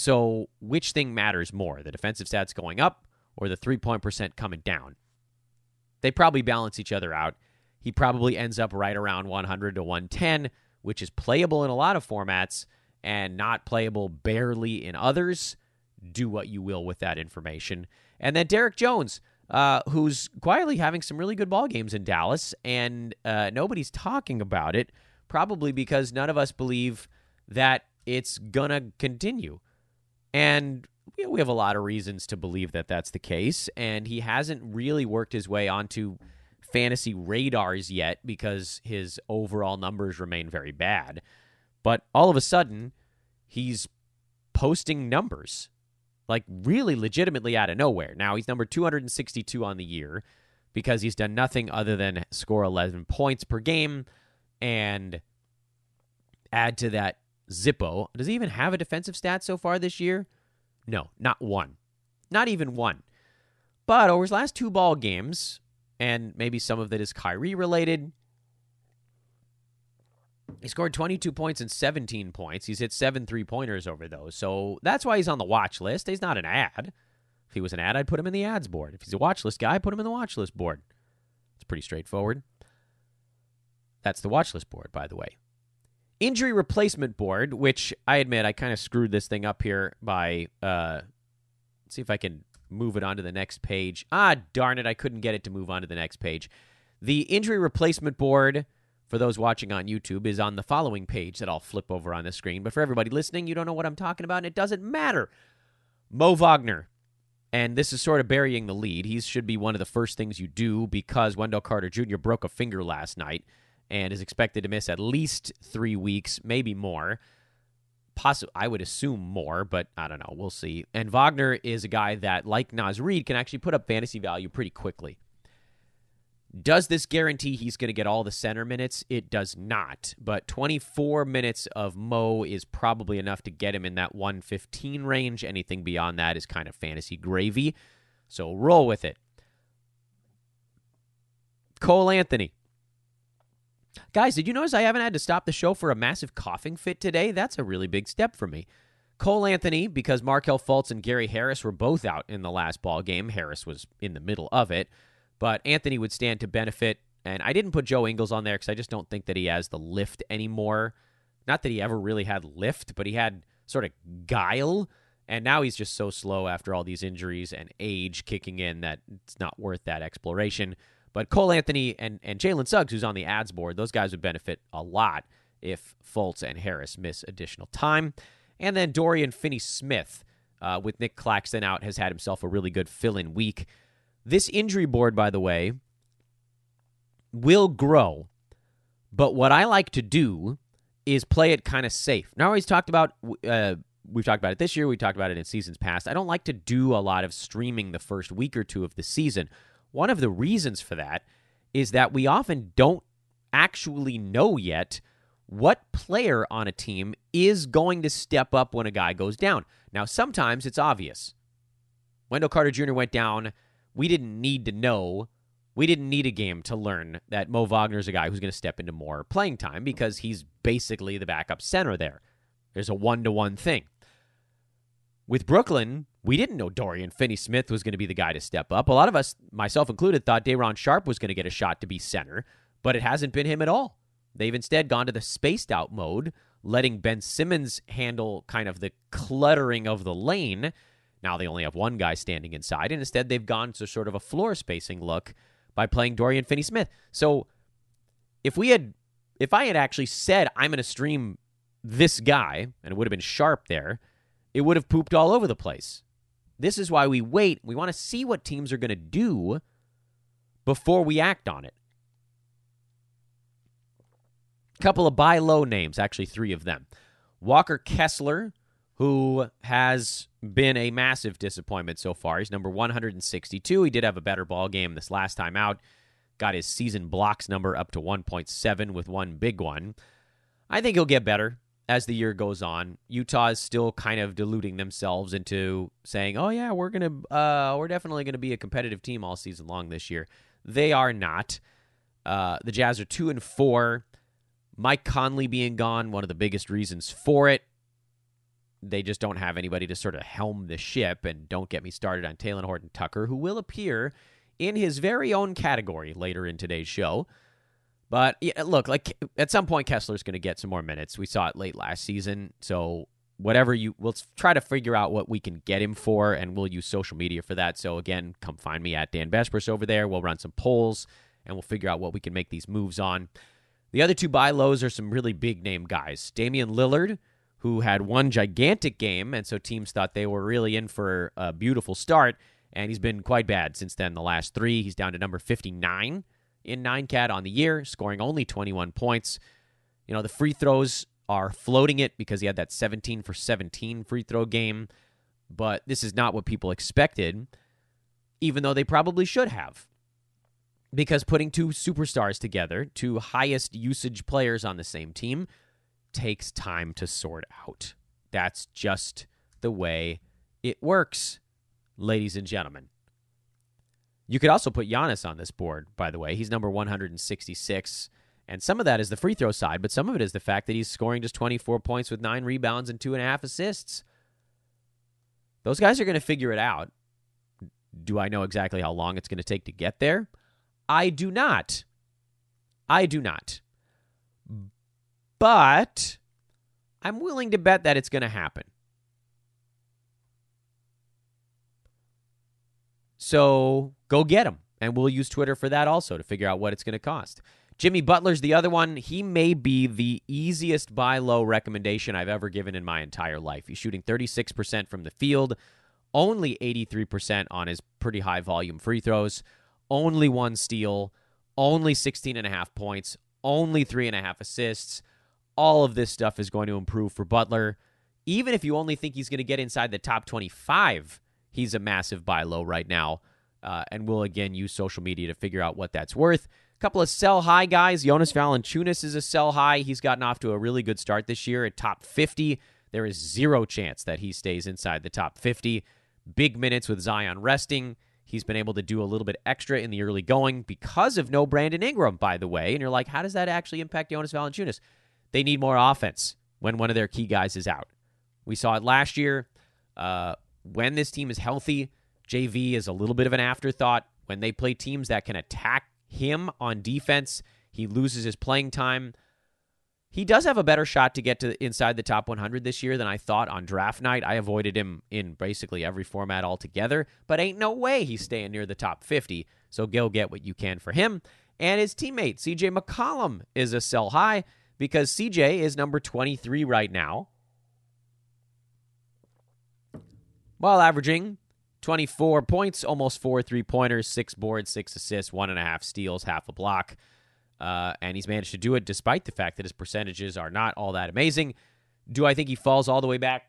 S2: So, which thing matters more, the defensive stats going up or the three point percent coming down? They probably balance each other out. He probably ends up right around 100 to 110, which is playable in a lot of formats and not playable barely in others. Do what you will with that information. And then Derrick Jones, uh, who's quietly having some really good ball games in Dallas, and uh, nobody's talking about it, probably because none of us believe that it's gonna continue. And you know, we have a lot of reasons to believe that that's the case. And he hasn't really worked his way onto fantasy radars yet because his overall numbers remain very bad. But all of a sudden, he's posting numbers like really legitimately out of nowhere. Now, he's number 262 on the year because he's done nothing other than score 11 points per game and add to that Zippo. Does he even have a defensive stat so far this year? No, not one. Not even one. But over his last two ball games, and maybe some of that is Kyrie related, he scored 22 points and 17 points. He's hit seven three pointers over those. So that's why he's on the watch list. He's not an add. If he was an add, I'd put him in the adds board. If he's a watch list guy, put him in the watch list board. It's pretty straightforward. That's the watch list board, by the way. Injury replacement board, which I admit I kind of screwed this thing up here by uh see if I can move it onto the next page. Ah, darn it, I couldn't get it to move on to the next page. The injury replacement board for those watching on YouTube is on the following page that I'll flip over on the screen. But for everybody listening, you don't know what I'm talking about, and it doesn't matter. Mo Wagner. And this is sort of burying the lead. He should be one of the first things you do because Wendell Carter Jr. broke a finger last night and is expected to miss at least three weeks, maybe more. Possibly, I would assume more, but I don't know. We'll see. And Wagner is a guy that, like Naz Reid, can actually put up fantasy value pretty quickly. Does this guarantee he's going to get all the center minutes? It does not. But 24 minutes of Mo is probably enough to get him in that 115 range. Anything beyond that is kind of fantasy gravy. So roll with it. Cole Anthony. Guys, did you notice I haven't had to stop the show for a massive coughing fit today? That's a really big step for me. Cole Anthony, because Markelle Fultz and Gary Harris were both out in the last ball game. Harris was in the middle of it. But Anthony would stand to benefit. And I didn't put Joe Ingles on there because I just don't think that he has the lift anymore. Not that he ever really had lift, but he had sort of guile And now he's just so slow after all these injuries and age kicking in that it's not worth that exploration. But Cole Anthony and, and Jalen Suggs, who's on the adds board, those guys would benefit a lot if Fultz and Harris miss additional time. And then Dorian Finney Smith, uh, with Nic Claxton out, has had himself a really good fill in week. This injury board, by the way, will grow. But what I like to do is play it kind of safe. Now, always talked about, uh, we've talked about it this year, we talked about it in seasons past. I don't like to do a lot of streaming the first week or two of the season. One of the reasons for that is that we often don't actually know yet what player on a team is going to step up when a guy goes down. Now, sometimes it's obvious. Wendell Carter Jr. went down. We didn't need to know. We didn't need a game to learn that Mo Wagner's a guy who's going to step into more playing time because he's basically the backup center there. There's a one to one thing. With Brooklyn, we didn't know Dorian Finney Smith was going to be the guy to step up. A lot of us, myself included, thought Day'Ron Sharpe was going to get a shot to be center, but it hasn't been him at all. They've instead gone to the spaced out mode, letting Ben Simmons handle kind of the cluttering of the lane. Now they only have one guy standing inside, and instead they've gone to sort of a floor spacing look by playing Dorian Finney Smith. So if we had if I had actually said I'm going to stream this guy, and it would have been Sharpe there, it would have pooped all over the place. This is why we wait. We want to see what teams are going to do before we act on it A couple of buy low names, actually, three of them. Walker Kessler, who has been a massive disappointment so far. He's number 162. He did have a better ball game this last time out. Got his season blocks number up to 1.7 with one big one. I think he'll get better as the year goes on. Utah is still kind of diluting themselves into saying, "Oh yeah, we're gonna, uh, we're definitely gonna be a competitive team all season long this year." They are not. Uh, the Jazz are two and four. Mike Conley being gone, one of the biggest reasons for it. They just don't have anybody to sort of helm the ship. And don't get me started on Talen Horton Tucker, who will appear in his very own category later in today's show. But yeah, uh, look, like at some point, Kessler's going to get some more minutes. We saw it late last season. So whatever you, we'll try to figure out what we can get him for, and we'll use social media for that. So again, come find me at Dan Besbris over there. We'll run some polls, and we'll figure out what we can make these moves on. The other two buy lows are some really big name guys. Damian Lillard, who had one gigantic game, and so teams thought they were really in for a beautiful start, and he's been quite bad since then. The last three, he's down to number 59 in 9 cat on the year, scoring only 21 points. You know, the free throws are floating it because he had that 17 for 17 free throw game, but this is not what people expected, even though they probably should have because putting two superstars together, two highest usage players on the same team, takes time to sort out. That's just the way it works, ladies and gentlemen. You could also put Giannis on this board, by the way. He's number 166. And some of that is the free throw side, but some of it is the fact that he's scoring just 24 points with nine rebounds and two and a half assists. Those guys are going to figure it out. Do I know exactly how long it's going to take to get there? I do not. I do not. But I'm willing to bet that it's going to happen. So go get him. And we'll use Twitter for that also to figure out what it's going to cost. Jimmy Butler's the other one. He may be the easiest buy low recommendation I've ever given in my entire life. He's shooting 36% from the field, only 83% on his pretty high volume free throws only one steal, only 16 and a half points, only three and a half assists. All of this stuff is going to improve for Butler. Even if you only think he's going to get inside the top 25, he's a massive buy low right now. Uh, and we'll again use social media to figure out what that's worth. A couple of sell high guys. Jonas Valanciunas is a sell high. He's gotten off to a really good start this year at top 50. There is zero chance that he stays inside the top 50. Big minutes with Zion resting. He's been able to do a little bit extra in the early going because of no Brandon Ingram, by the way. And you're like, how does that actually impact Jonas Valanciunas? They need more offense when one of their key guys is out. We saw it last year. Uh, when this team is healthy, JV is a little bit of an afterthought. When they play teams that can attack him on defense, he loses his playing time. he does have a better shot to get to inside the top 100 this year than I thought on draft night. I avoided him in basically every format altogether, but ain't no way he's staying near the top 50. So go get what you can for him. And his teammate, CJ McCollum, is a sell high because CJ is number 23 right now. While averaging 24 points, almost four three pointers, six boards, six assists, one and a half steals, half a block. Uh, and he's managed to do it despite the fact that his percentages are not all that amazing. Do I think he falls all the way back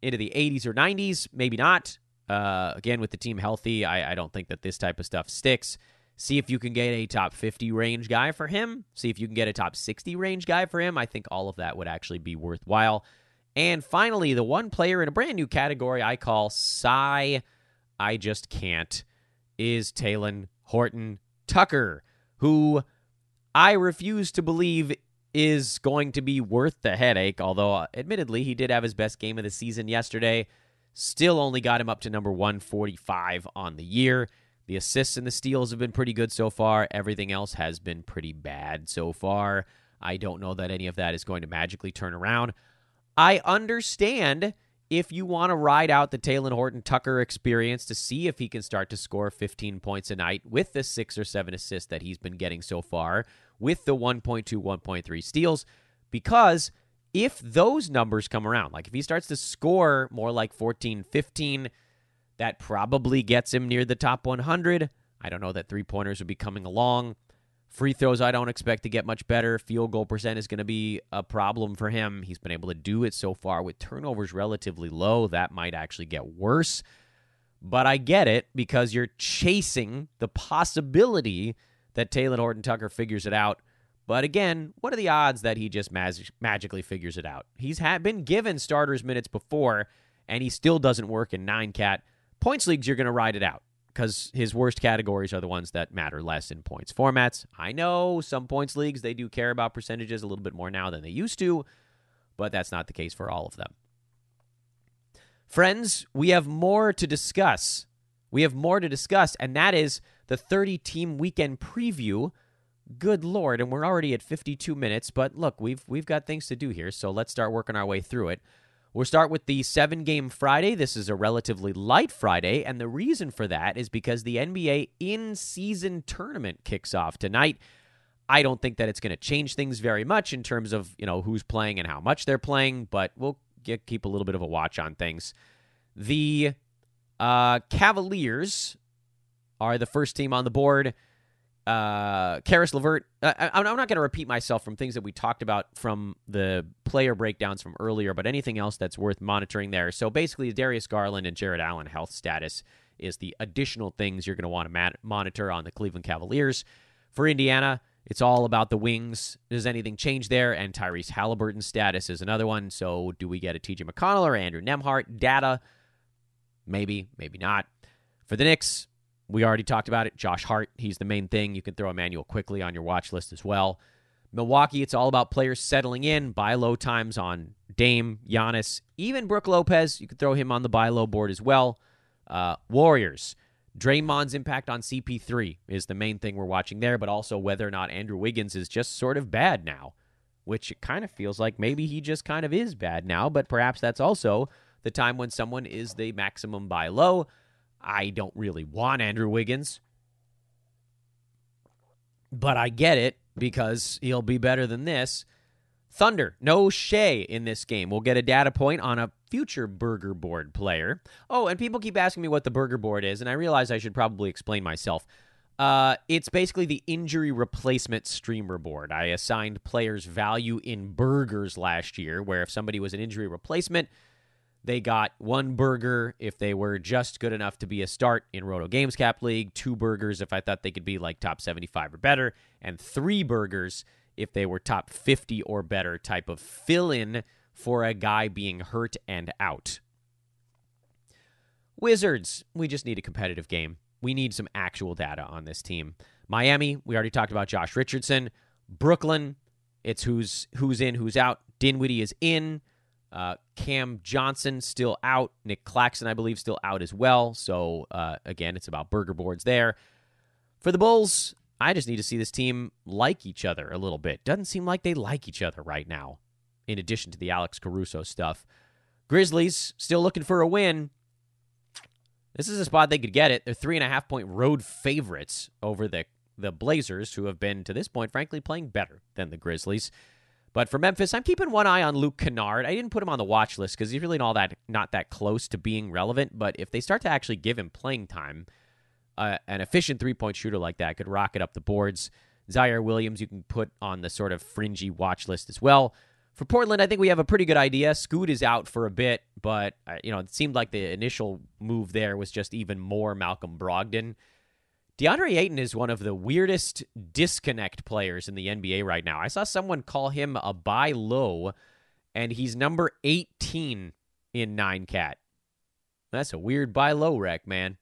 S2: into the 80s or 90s? Maybe not. Uh, again, with the team healthy, I, I don't think that this type of stuff sticks. See if you can get a top 50 range guy for him. See if you can get a top 60 range guy for him. I think all of that would actually be worthwhile. And finally, the one player in a brand new category I call Sigh, I just can't, is Talen Horton Tucker, who I refuse to believe is going to be worth the headache, although uh, admittedly he did have his best game of the season yesterday. Still only got him up to number 145 on the year. The assists and the steals have been pretty good so far. Everything else has been pretty bad so far. I don't know that any of that is going to magically turn around. I understand if you want to ride out the Talen Horton Tucker experience to see if he can start to score 15 points a night with the six or seven assists that he's been getting so far, with the 1.2, 1.3 steals, because if those numbers come around, like if he starts to score more like 14, 15, that probably gets him near the top 100. I don't know that three pointers would be coming along. Free throws, I don't expect to get much better. Field goal percent is going to be a problem for him. He's been able to do it so far with turnovers relatively low. That might actually get worse. But I get it because you're chasing the possibility that Talen Horton Tucker figures it out. But again, what are the odds that he just mag- magically figures it out? He's ha- been given starters minutes before, and he still doesn't work in nine cat. Points leagues, you're going to ride it out because his worst categories are the ones that matter less in points formats. I know some points leagues, they do care about percentages a little bit more now than they used to, but that's not the case for all of them. Friends, we have more to discuss. We have more to discuss, and that is the 30 team weekend preview. Good lord, and we're already at 52 minutes, but look, we've we've got things to do here, so let's start working our way through it. We'll start with the seven game Friday. This is a relatively light Friday, and the reason for that is because the NBA in season tournament kicks off tonight. I don't think that it's going to change things very much in terms of you know who's playing and how much they're playing, but we'll get, keep a little bit of a watch on things. The uh, Cavaliers are the first team on the board uh, Caris LeVert. I, am not going to repeat myself from things that we talked about from the player breakdowns from earlier, but anything else that's worth monitoring there. So basically, Darius Garland and Jarrett Allen health status is the additional things you're going to want to mat- monitor on the Cleveland Cavaliers. For Indiana, it's all about the wings. Does anything change there? And Tyrese Halliburton's status is another one. So do we get a TJ McConnell or Andrew Nembhard? Data, maybe, maybe not. For the Knicks, we already talked about it. Josh Hart, he's the main thing. You can throw Immanuel Quickley on your watch list as well. Milwaukee, it's all about players settling in, buy low times on Dame, Giannis, even Brook Lopez. You could throw him on the buy low board as well. Uh, Warriors, Draymond's impact on CP3 is the main thing we're watching there, but also whether or not Andrew Wiggins is just sort of bad now, which it kind of feels like maybe he just kind of is bad now, but perhaps that's also the time when someone is the maximum buy low. I don't really want Andrew Wiggins, but I get it because he'll be better than this. Thunder, no Shai in this game. We'll get a data point on a future burger board player. Oh, and people keep asking me what the burger board is, and I realize I should probably explain myself. Uh, it's basically the injury replacement streamer board. I assigned players value in burgers last year, where if somebody was an injury replacement, they got one burger if they were just good enough to be a start in Roto Games Cap League, two burgers if I thought they could be like top 75 or better, and three burgers if they were top 50 or better type of fill in for a guy being hurt and out. Wizards, we just need a competitive game. We need some actual data on this team. Miami, we already talked about Josh Richardson. Brooklyn, it's who's who's in, who's out. Dinwiddie is in. Uh, Cam Johnson still out. Nic Claxton, I believe, still out as well. So uh, again, it's about burger boards there. For the Bulls, I just need to see this team like each other a little bit. Doesn't seem like they like each other right now, in addition to the Alex Caruso stuff. Grizzlies still looking for a win. This is a spot they could get it. They're three and a half point road favorites over the, the Blazers, who have been, to this point, frankly, playing better than the Grizzlies. But for Memphis, I'm keeping one eye on Luke Kennard. I didn't put him on the watch list because he's really not that not that close to being relevant. But if they start to actually give him playing time, uh, an efficient three point shooter like that could rocket up the boards. Ziaire Williams, you can put on the sort of fringy watch list as well. For Portland, I think we have a pretty good idea. Scoot is out for a bit, but uh, you know it seemed like the initial move there was just even more Malcolm Brogdon. DeAndre Ayton is one of the weirdest disconnect players in the NBA right now. I saw someone call him a buy low, and he's number 18 in 9 cat. That's a weird buy low wreck, man.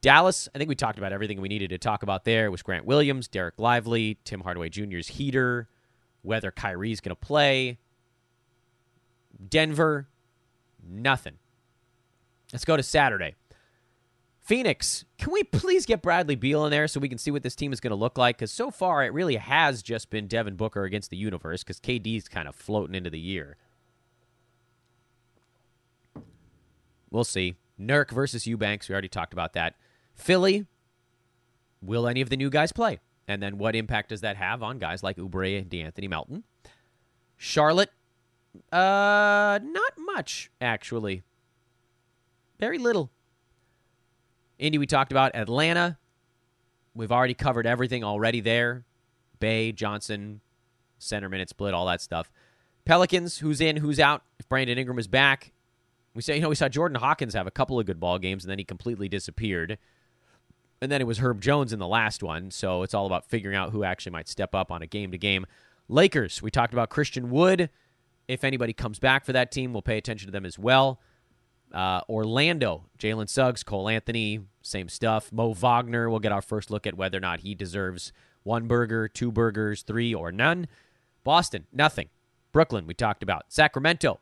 S2: Dallas, I think we talked about everything we needed to talk about there. It was Grant Williams, Dereck Lively, Tim Hardaway Jr.'s heater, whether Kyrie's going to play. Denver, nothing. Let's go to Saturday. Phoenix, can we please get Bradley Beal in there so we can see what this team is going to look like? Because so far, it really has just been Devin Booker against the universe because KD's kind of floating into the year. We'll see. Nurk versus Eubanks, we already talked about that. Philly, will any of the new guys play? And then what impact does that have on guys like Oubre and De'Anthony Melton? Charlotte, uh, not much, actually. Very little. Indy, we talked about. Atlanta, we've already covered everything already there. Bey, Johnson, center minute split, all that stuff. Pelicans, who's in, who's out. If Brandon Ingram is back, we say, you know, we saw Jordan Hawkins have a couple of good ball games, and then he completely disappeared. And then it was Herb Jones in the last one, so it's all about figuring out who actually might step up on a game to game. Lakers, we talked about Christian Wood. If anybody comes back for that team, we'll pay attention to them as well. Uh, Orlando, Jalen Suggs, Cole Anthony, same stuff. Mo Wagner, we'll get our first look at whether or not he deserves one burger, two burgers, three, or none. Boston, nothing. Brooklyn, we talked about. Sacramento,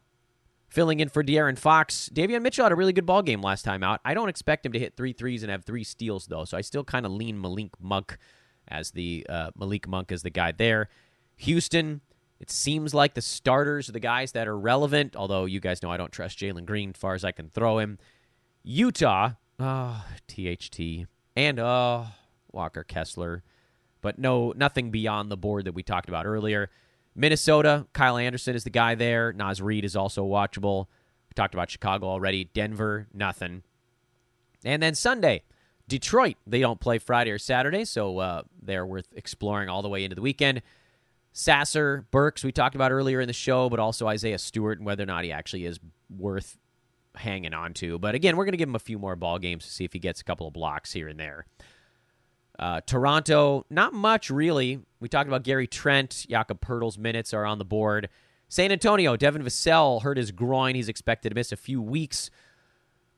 S2: filling in for De'Aaron Fox. Davion Mitchell had a really good ball game last time out. I don't expect him to hit three threes and have three steals, though, so I still kind of lean Malik Monk as the uh, Malik Monk as the guy there. Houston, it seems like the starters are the guys that are relevant, although you guys know I don't trust Jalen Green as far as I can throw him. Utah, oh, THT, and oh, Walker Kessler, but no, nothing beyond the board that we talked about earlier. Minnesota, Kyle Anderson is the guy there. Naz Reid is also watchable. We talked about Chicago already. Denver, nothing. And then Sunday, Detroit. They don't play Friday or Saturday, so uh, they're worth exploring all the way into the weekend. Sasser, Burks, we talked about earlier in the show, but also Isaiah Stewart and whether or not he actually is worth hanging on to. But again, we're going to give him a few more ball games to see if he gets a couple of blocks here and there. Uh, Toronto, not much really. We talked about Gary Trent. Jakob Poeltl's minutes are on the board. San Antonio, Devin Vassell hurt his groin. He's expected to miss a few weeks.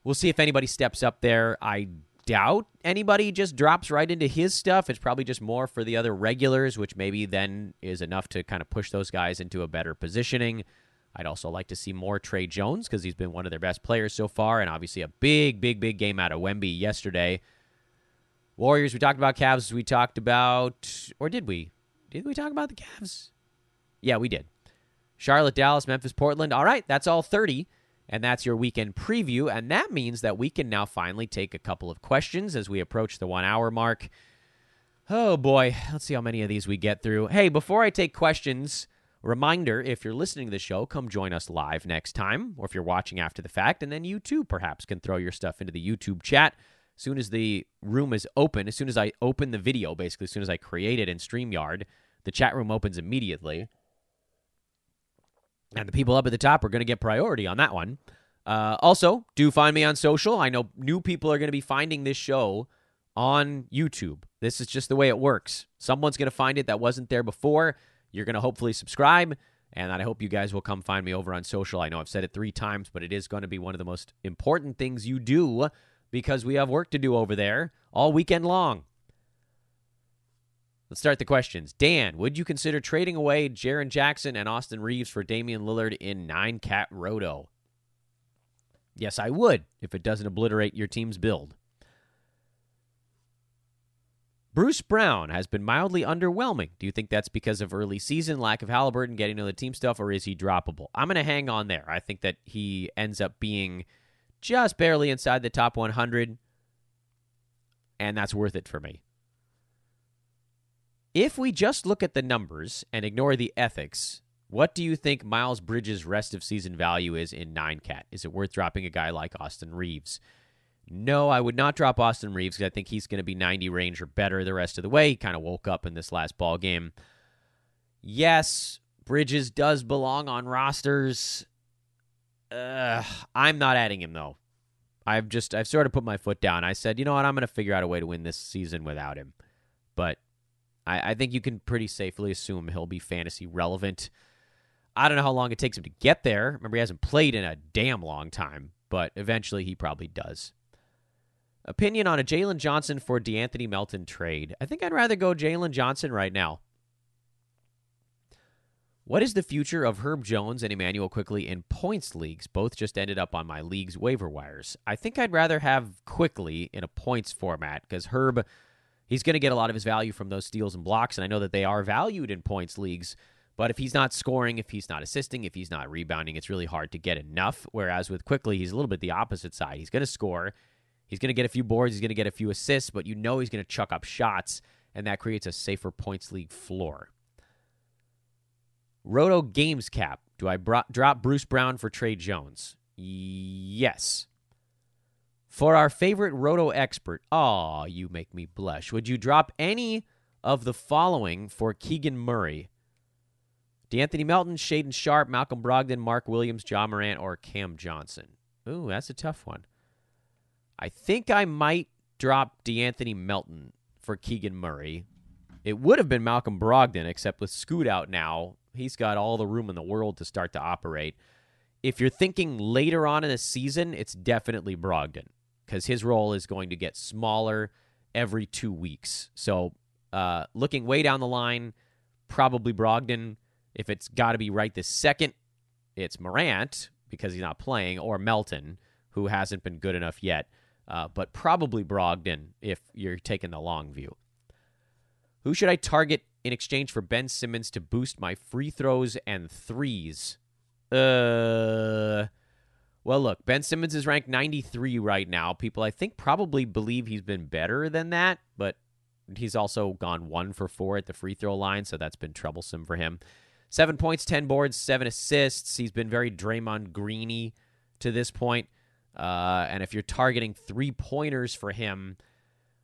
S2: We'll see if anybody steps up there. I doubt anybody just drops right into his stuff. It's probably just more for the other regulars, which maybe then is enough to kind of push those guys into a better positioning. I'd also like to see more Trey Jones because he's been one of their best players so far, and obviously a big, big, big game out of Wemby yesterday. Warriors, we talked about Cavs. We talked about, or did we? Did we talk about the Cavs? Yeah, we did. Charlotte, Dallas, Memphis, Portland. All right, that's all 30. And that's your weekend preview. And that means that we can now finally take a couple of questions as we approach the one hour mark. Oh boy, let's see how many of these we get through. Hey, before I take questions, reminder if you're listening to the show, come join us live next time, or if you're watching after the fact, and then you too perhaps can throw your stuff into the YouTube chat. As soon as the room is open, as soon as I open the video, basically, as soon as I create it in StreamYard, the chat room opens immediately and the people up at the top are going to get priority on that one. Uh, also, do find me on social. I know new people are going to be finding this show on YouTube. This is just the way it works. Someone's going to find it that wasn't there before. You're going to hopefully subscribe, and I hope you guys will come find me over on social. I know I've said it three times, but it is going to be one of the most important things you do because we have work to do over there all weekend long. Let's start the questions. Dan, would you consider trading away Jaren Jackson and Austin Reaves for Damian Lillard in nine cat roto? Yes, I would if it doesn't obliterate your team's build. Bruce Brown has been mildly underwhelming. Do you think that's because of early season, lack of Halliburton, getting to the team stuff, or is he droppable? I'm going to hang on there. I think that he ends up being just barely inside the top 100, and that's worth it for me. If we just look at the numbers and ignore the ethics, what do you think Miles Bridges' rest of season value is in 9 cat? Is it worth dropping a guy like Austin Reaves? No, I would not drop Austin Reaves because I think he's going to be 90 range or better the rest of the way. He kind of woke up in this last ball game. Yes, Bridges does belong on rosters. Uh, I'm not adding him though. I've just I've sort of put my foot down. I said, you know what, I'm going to figure out a way to win this season without him. But I, I think you can pretty safely assume he'll be fantasy relevant. I don't know how long it takes him to get there. Remember, he hasn't played in a damn long time, but eventually he probably does. Opinion on a Jalen Johnson for De'Anthony Melton trade. I think I'd rather go Jalen Johnson right now. What is the future of Herb Jones and Immanuel Quickley in points leagues? Both just ended up on my league's waiver wires. I think I'd rather have Quickley in a points format because Herb, he's going to get a lot of his value from those steals and blocks, and I know that they are valued in points leagues. But if he's not scoring, if he's not assisting, if he's not rebounding, it's really hard to get enough. Whereas with Quickley, he's a little bit the opposite side. He's going to score. He's going to get a few boards, he's going to get a few assists, but you know he's going to chuck up shots, and that creates a safer points league floor. Roto Games Cap. Do I bro- drop Bruce Brown for Tre Jones? Yes. For our favorite Roto expert, aw, you make me blush. Would you drop any of the following for Keegan Murray? De'Anthony Melton, Shaedon Sharpe, Malcolm Brogdon, Mark Williams, Ja Morant, or Cam Johnson? Ooh, that's a tough one. I think I might drop De'Anthony Melton for Keegan Murray. It would have been Malcolm Brogdon, except with Scoot out now, he's got all the room in the world to start to operate. If you're thinking later on in the season, it's definitely Brogdon because his role is going to get smaller every two weeks. So, uh, looking way down the line, probably Brogdon. If it's got to be right this second, it's Morant because he's not playing, or Melton, who hasn't been good enough yet uh, but probably Brogdon if you're taking the long view. Who should I target in exchange for Ben Simmons to boost my free throws and threes? Uh, well, look, Ben Simmons is ranked 93 right now. People, I think, probably believe he's been better than that, but he's also gone one for four at the free throw line, so that's been troublesome for him. Seven points, 10 boards, seven assists. He's been very Draymond Greeny to this point. Uh, and if you're targeting three pointers for him,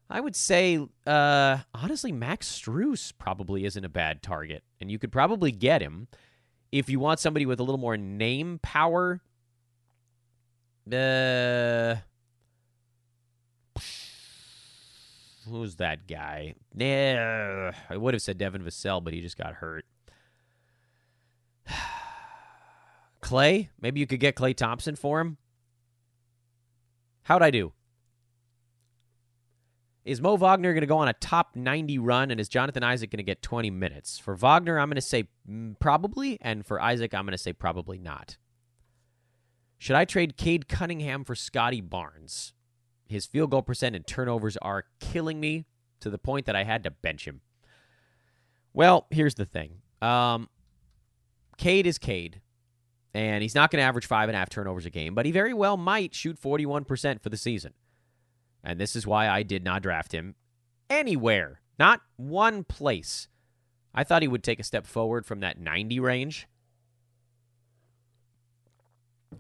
S2: I would say, uh, honestly, Max Strus probably isn't a bad target. And you could probably get him. If you want somebody with a little more name power, uh, who's that guy? Nah, I would have said Devin Vassell, but he just got hurt. Klay, maybe you could get Klay Thompson for him. How'd I do? Is Mo Wagner going to go on a top 90 run, and is Jonathan Isaac going to get 20 minutes? For Wagner, I'm going to say mm, probably, and for Isaac, I'm going to say probably not. Should I trade Cade Cunningham for Scottie Barnes? His field goal percent and turnovers are killing me to the point that I had to bench him. Well, here's the thing. Um, Cade is Cade and he's not going to average five and a half turnovers a game, but he very well might shoot 41% for the season. And this is why I did not draft him anywhere, not one place. I thought he would take a step forward from that 90 range.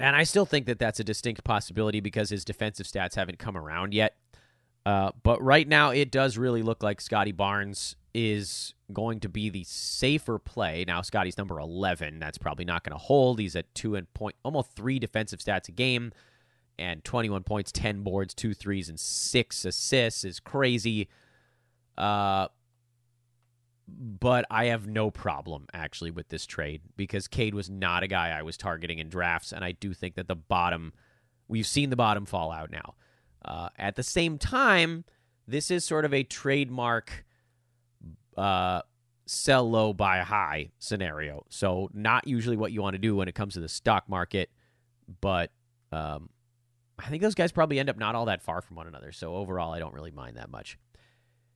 S2: And I still think that that's a distinct possibility because his defensive stats haven't come around yet. Uh, but right now, it does really look like Scottie Barnes is going to be the safer play. Now, Scottie's number 11. That's probably not going to hold. He's at two and point, almost three defensive stats a game, and 21 points, 10 boards, two threes, and six assists is crazy. Uh, but I have no problem actually with this trade because Cade was not a guy I was targeting in drafts, and I do think that the bottom, we've seen the bottom fall out now. Uh, at the same time, this is sort of a trademark uh, sell low, buy high scenario. So not usually what you want to do when it comes to the stock market, but um, I think those guys probably end up not all that far from one another. So overall, I don't really mind that much.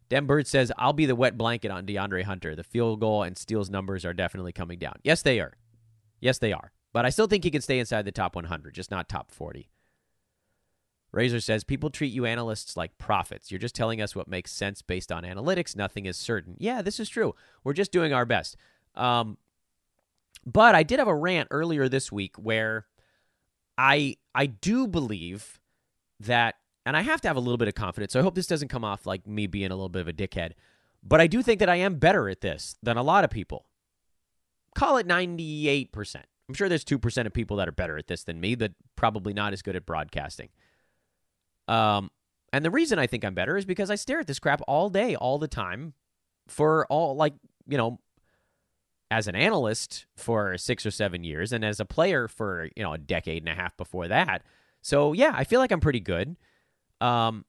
S2: Dan Bird says, I'll be the wet blanket on DeAndre Hunter. The field goal and steals numbers are definitely coming down. Yes, they are. Yes, they are. But I still think he can stay inside the top 100, just not top 40. Razor says, People treat you analysts like prophets. You're just telling us what makes sense based on analytics. Nothing is certain. Yeah, this is true. We're just doing our best. Um, but I did have a rant earlier this week where I I do believe that and I have to have a little bit of confidence. So I hope this doesn't come off like me being a little bit of a dickhead. But I do think that I am better at this than a lot of people. Call it 98%. I'm sure there's 2% of people that are better at this than me, but probably not as good at broadcasting. Um, and the reason I think I'm better is because I stare at this crap all day, all the time, for all, like, you know, as an analyst for six or seven years and as a player for, you know, a decade and a half before that. So, yeah, I feel like I'm pretty good. Um,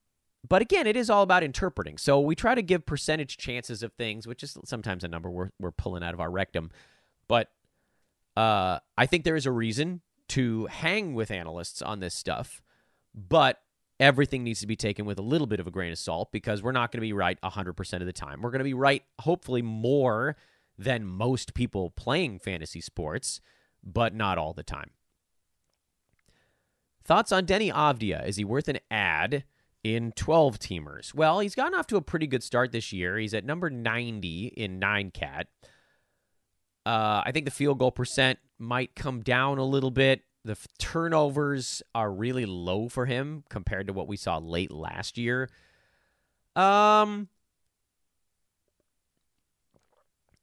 S2: but again, it is all about interpreting. So we try to give percentage chances of things, which is sometimes a number we're, we're pulling out of our rectum. But uh, I think there is a reason to hang with analysts on this stuff. But everything needs to be taken with a little bit of a grain of salt because we're not going to be right 100% of the time. We're going to be right, hopefully, more than most people playing fantasy sports, but not all the time. Thoughts on Deni Avdija? Is he worth an add in 12 teamers? Well, he's gotten off to a pretty good start this year. He's at number 90 in 9 cat. Uh, I think the field goal percent might come down a little bit. The f- turnovers are really low for him compared to what we saw late last year. Um,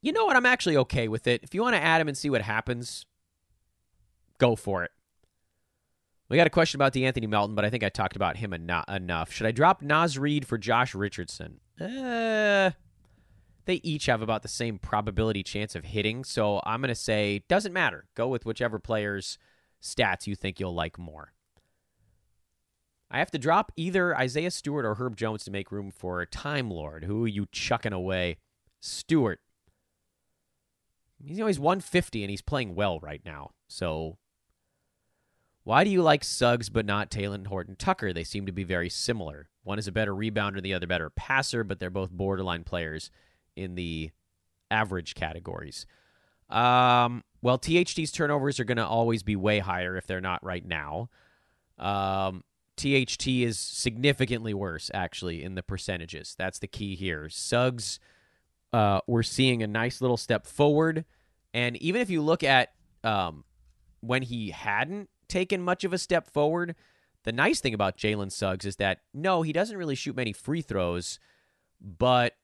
S2: you know what? I'm actually okay with it. If you want to add him and see what happens, go for it. We got a question about De'Anthony Melton, but I think I talked about him en- enough. Should I drop Naz Reid for Josh Richardson? Uh, they each have about the same probability chance of hitting, so I'm going to say doesn't matter. Go with whichever player's stats you think you'll like more. I have to drop either Isaiah Stewart or Herb Jones to make room for Time Lord. Who are you chucking away? Stewart. He's always 150 and he's playing well right now. So why do you like Suggs but not Talen Horton Tucker? They seem to be very similar. One is a better rebounder, the other better passer, but they're both borderline players in the average categories. Um, well, THT's turnovers are going to always be way higher if they're not right now. Um, THT is significantly worse, actually, in the percentages. That's the key here. Suggs, uh, we're seeing a nice little step forward. And even if you look at um, when he hadn't taken much of a step forward. The nice thing about Jalen Suggs is that no, he doesn't really shoot many free throws, but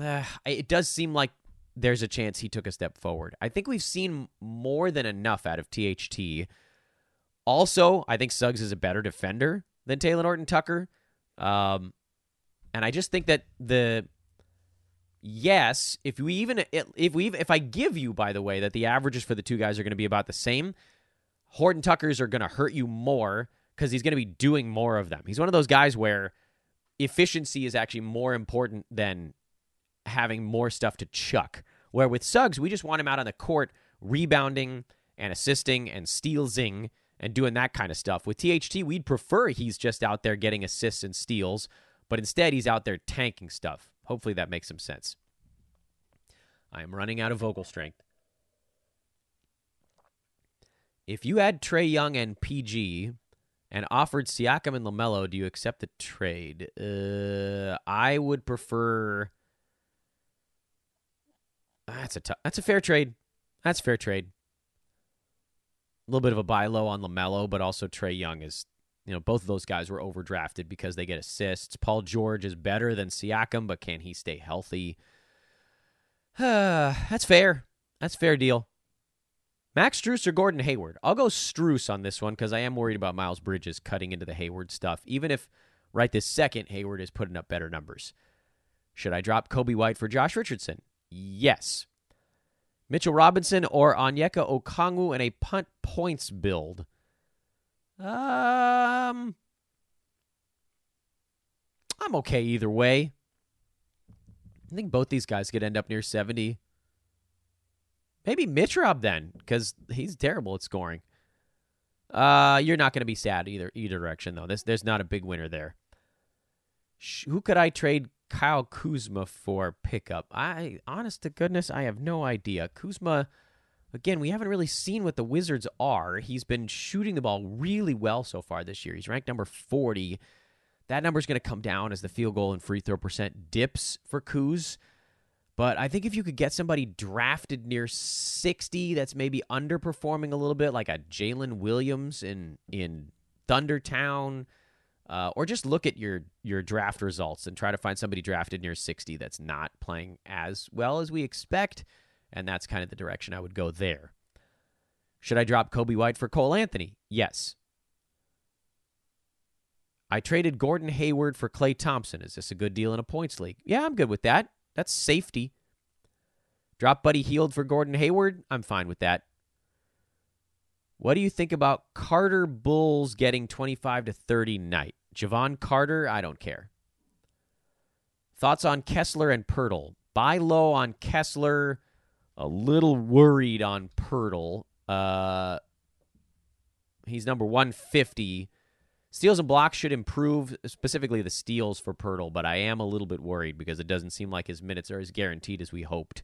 S2: uh, it does seem like there's a chance he took a step forward. I think we've seen more than enough out of THT. Also, I think Suggs is a better defender than Talen Horton Tucker. Um, and I just think that the yes, if we even if we if I give you by the way that the averages for the two guys are going to be about the same, Horton Tucker's are going to hurt you more because he's going to be doing more of them. He's one of those guys where efficiency is actually more important than having more stuff to chuck. Where with Suggs, we just want him out on the court rebounding and assisting and stealsing and doing that kind of stuff. With THT, we'd prefer he's just out there getting assists and steals, but instead he's out there tanking stuff. Hopefully that makes some sense. I am running out of vocal strength. If you had Trae Young and PG and offered Siakam and LaMelo, do you accept the trade? Uh, I would prefer. That's a t- that's a fair trade. That's fair trade. A little bit of a buy low on LaMelo, but also Trae Young is you know, both of those guys were overdrafted because they get assists. Paul George is better than Siakam, but can he stay healthy? That's fair. That's fair deal. Max Strus or Gordon Hayward? I'll go Strus on this one because I am worried about Miles Bridges cutting into the Hayward stuff, even if right this second Hayward is putting up better numbers. Should I drop Coby White for Josh Richardson? Yes. Mitchell Robinson or Onyeka Okongwu in a punt points build. Um, I'm okay either way. I think both these guys could end up near 70. Maybe Mitch Rob then, because he's terrible at scoring. Uh, you're not going to be sad either either direction though. This there's not a big winner there. Who could I trade Kyle Kuzma for pickup? I honest to goodness, I have no idea. Kuzma again, we haven't really seen what the Wizards are. He's been shooting the ball really well so far this year. He's ranked number 40. That number is going to come down as the field goal and free throw percent dips for Kuz. But I think if you could get somebody drafted near 60 that's maybe underperforming a little bit, like a Jalen Williams in in Thundertown, uh, or just look at your your draft results and try to find somebody drafted near 60 that's not playing as well as we expect, and that's kind of the direction I would go there. Should I drop Coby White for Cole Anthony? Yes. I traded Gordon Hayward for Klay Thompson. Is this a good deal in a points league? Yeah, I'm good with that. That's safety. Drop Buddy Hield for Gordon Hayward. I'm fine with that. What do you think about Carter Bulls getting 25 to 30 night? Jevon Carter, I don't care. Thoughts on Kessler and Poeltl? Buy low on Kessler, a little worried on Poeltl. Uh, he's number 150. Steals and blocks should improve, specifically the steals for Poeltl, but I am a little bit worried because it doesn't seem like his minutes are as guaranteed as we hoped.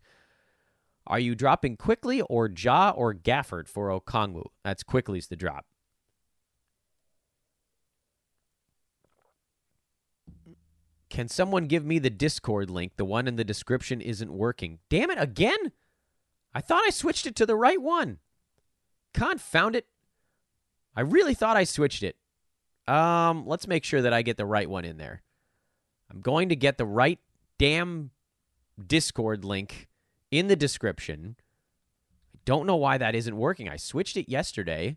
S2: Are you dropping Quickley or Ja or Gafford for Okongwu? That's Quickley's the drop. Can someone give me the Discord link? The one in the description isn't working. Damn it, again? I thought I switched it to the right one. Confound it. I really thought I switched it. Um, let's make sure that I get the right one in there. I'm going to get the right damn Discord link in the description. I don't know why that isn't working. I switched it yesterday.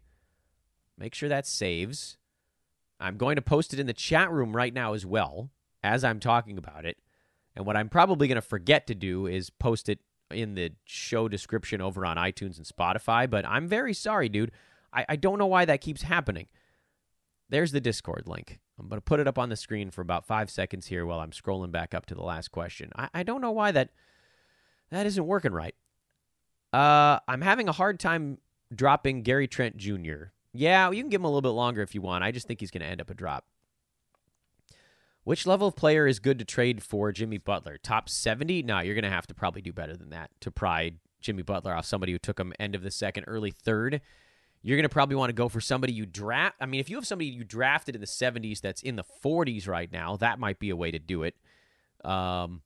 S2: Make sure that saves. I'm going to post it in the chat room right now as well as I'm talking about it. And what I'm probably going to forget to do is post it in the show description over on iTunes and Spotify. But I'm very sorry, dude. I, I don't know why that keeps happening. There's the Discord link. I'm going to put it up on the screen for about five seconds here while I'm scrolling back up to the last question. I, I don't know why that that isn't working right. Uh, I'm having a hard time dropping Gary Trent Jr. Yeah, you can give him a little bit longer if you want. I just think he's going to end up a drop. Which level of player is good to trade for Jimmy Butler? Top 70? No, you're going to have to probably do better than that to pry Jimmy Butler off somebody who took him end of the second, early third. You're going to probably want to go for somebody you draft. I mean, if you have somebody you drafted in the 70s that's in the 40s right now, that might be a way to do it. Um,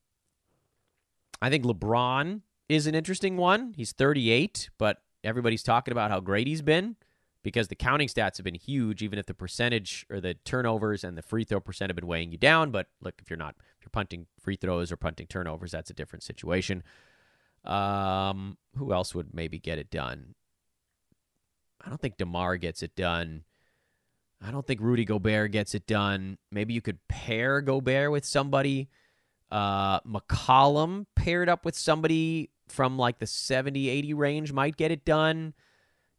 S2: I think LeBron is an interesting one. He's 38, but everybody's talking about how great he's been because the counting stats have been huge, even if the percentage or the turnovers and the free throw percent have been weighing you down. But look, if you're not, if you're punting free throws or punting turnovers, that's a different situation. Um, who else would maybe get it done? I don't think DeMar gets it done. I don't think Rudy Gobert gets it done. Maybe you could pair Gobert with somebody. Uh, McCollum paired up with somebody from like the 70, 80 range might get it done.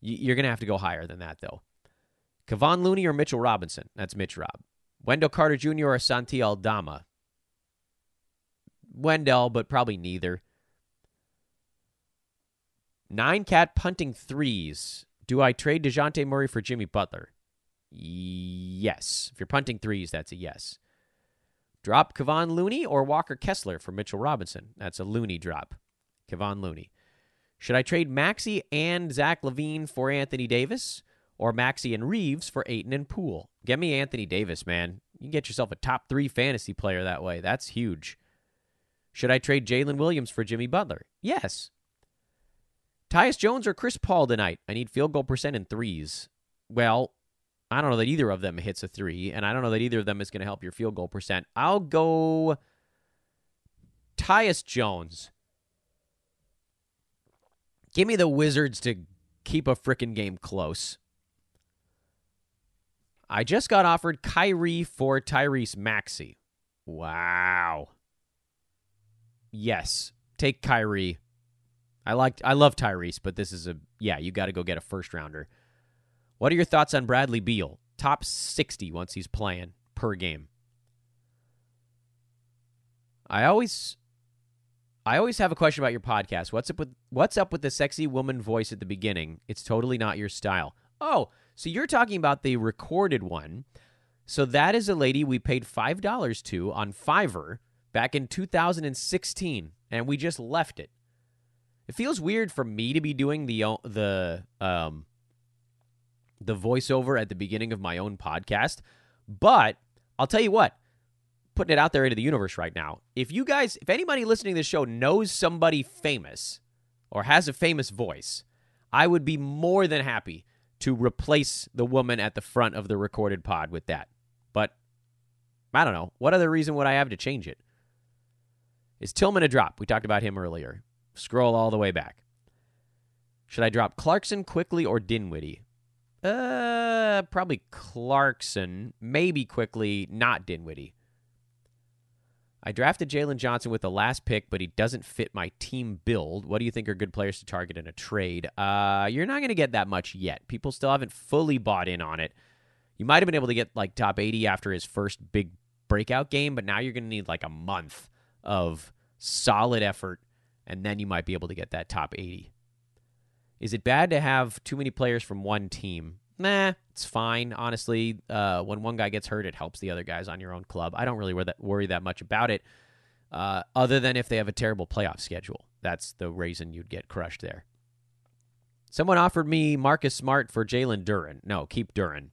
S2: You're going to have to go higher than that, though. Kevon Looney or Mitchell Robinson? That's Mitch Rob. Wendell Carter Jr. or Santi Aldama? Wendell, but probably neither. Nine cat punting threes. Do I trade DeJounte Murray for Jimmy Butler? Yes. If you're punting threes, that's a yes. Drop Kevon Looney or Walker Kessler for Mitchell Robinson? That's a Looney drop. Kevon Looney. Should I trade Maxey and Zach LaVine for Anthony Davis or Maxey and Reaves for Ayton and Poole? Get me Anthony Davis, man. You can get yourself a top three fantasy player that way. That's huge. Should I trade Jalen Williams for Jimmy Butler? Yes. Tyus Jones or Chris Paul tonight? I need field goal percent in threes. Well, I don't know that either of them hits a three, and I don't know that either of them is going to help your field goal percent. I'll go Tyus Jones. Give me the Wizards to keep a freaking game close. I just got offered Kyrie for Tyrese Maxey. Wow. Yes, take Kyrie. I like I love Tyrese, but this is a yeah, you got to go get a first rounder. What are your thoughts on Bradley Beal? Top 60 once he's playing per game. I always I always have a question about your podcast. What's up with what's up with the sexy woman voice at the beginning? It's totally not your style. Oh, so you're talking about the recorded one. So that is a lady we paid $5 to on Fiverr back in 2016 and we just left it. It feels weird for me to be doing the the um the voiceover at the beginning of my own podcast, but I'll tell you what, putting it out there into the universe right now. If you guys, if anybody listening to this show knows somebody famous or has a famous voice, I would be more than happy to replace the woman at the front of the recorded pod with that. But I don't know. What other reason would I have to change it? Is Tillman a drop? We talked about him earlier. Scroll all the way back. Should I drop Clarkson Quickley or Dinwiddie? Uh, probably Clarkson. Maybe Quickley, not Dinwiddie. I drafted Jalen Johnson with the last pick, but he doesn't fit my team build. What do you think are good players to target in a trade? Uh, you're not going to get that much yet. People still haven't fully bought in on it. You might have been able to get like top 80 after his first big breakout game, but now you're going to need like a month of solid effort, and then you might be able to get that top 80. Is it bad to have too many players from one team? Nah, it's fine. Honestly, uh, when one guy gets hurt, it helps the other guys on your own club. I don't really worry that, worry that much about it, uh, other than if they have a terrible playoff schedule. That's the reason you'd get crushed there. Someone offered me Marcus Smart for Jalen Duren. No, keep Duren.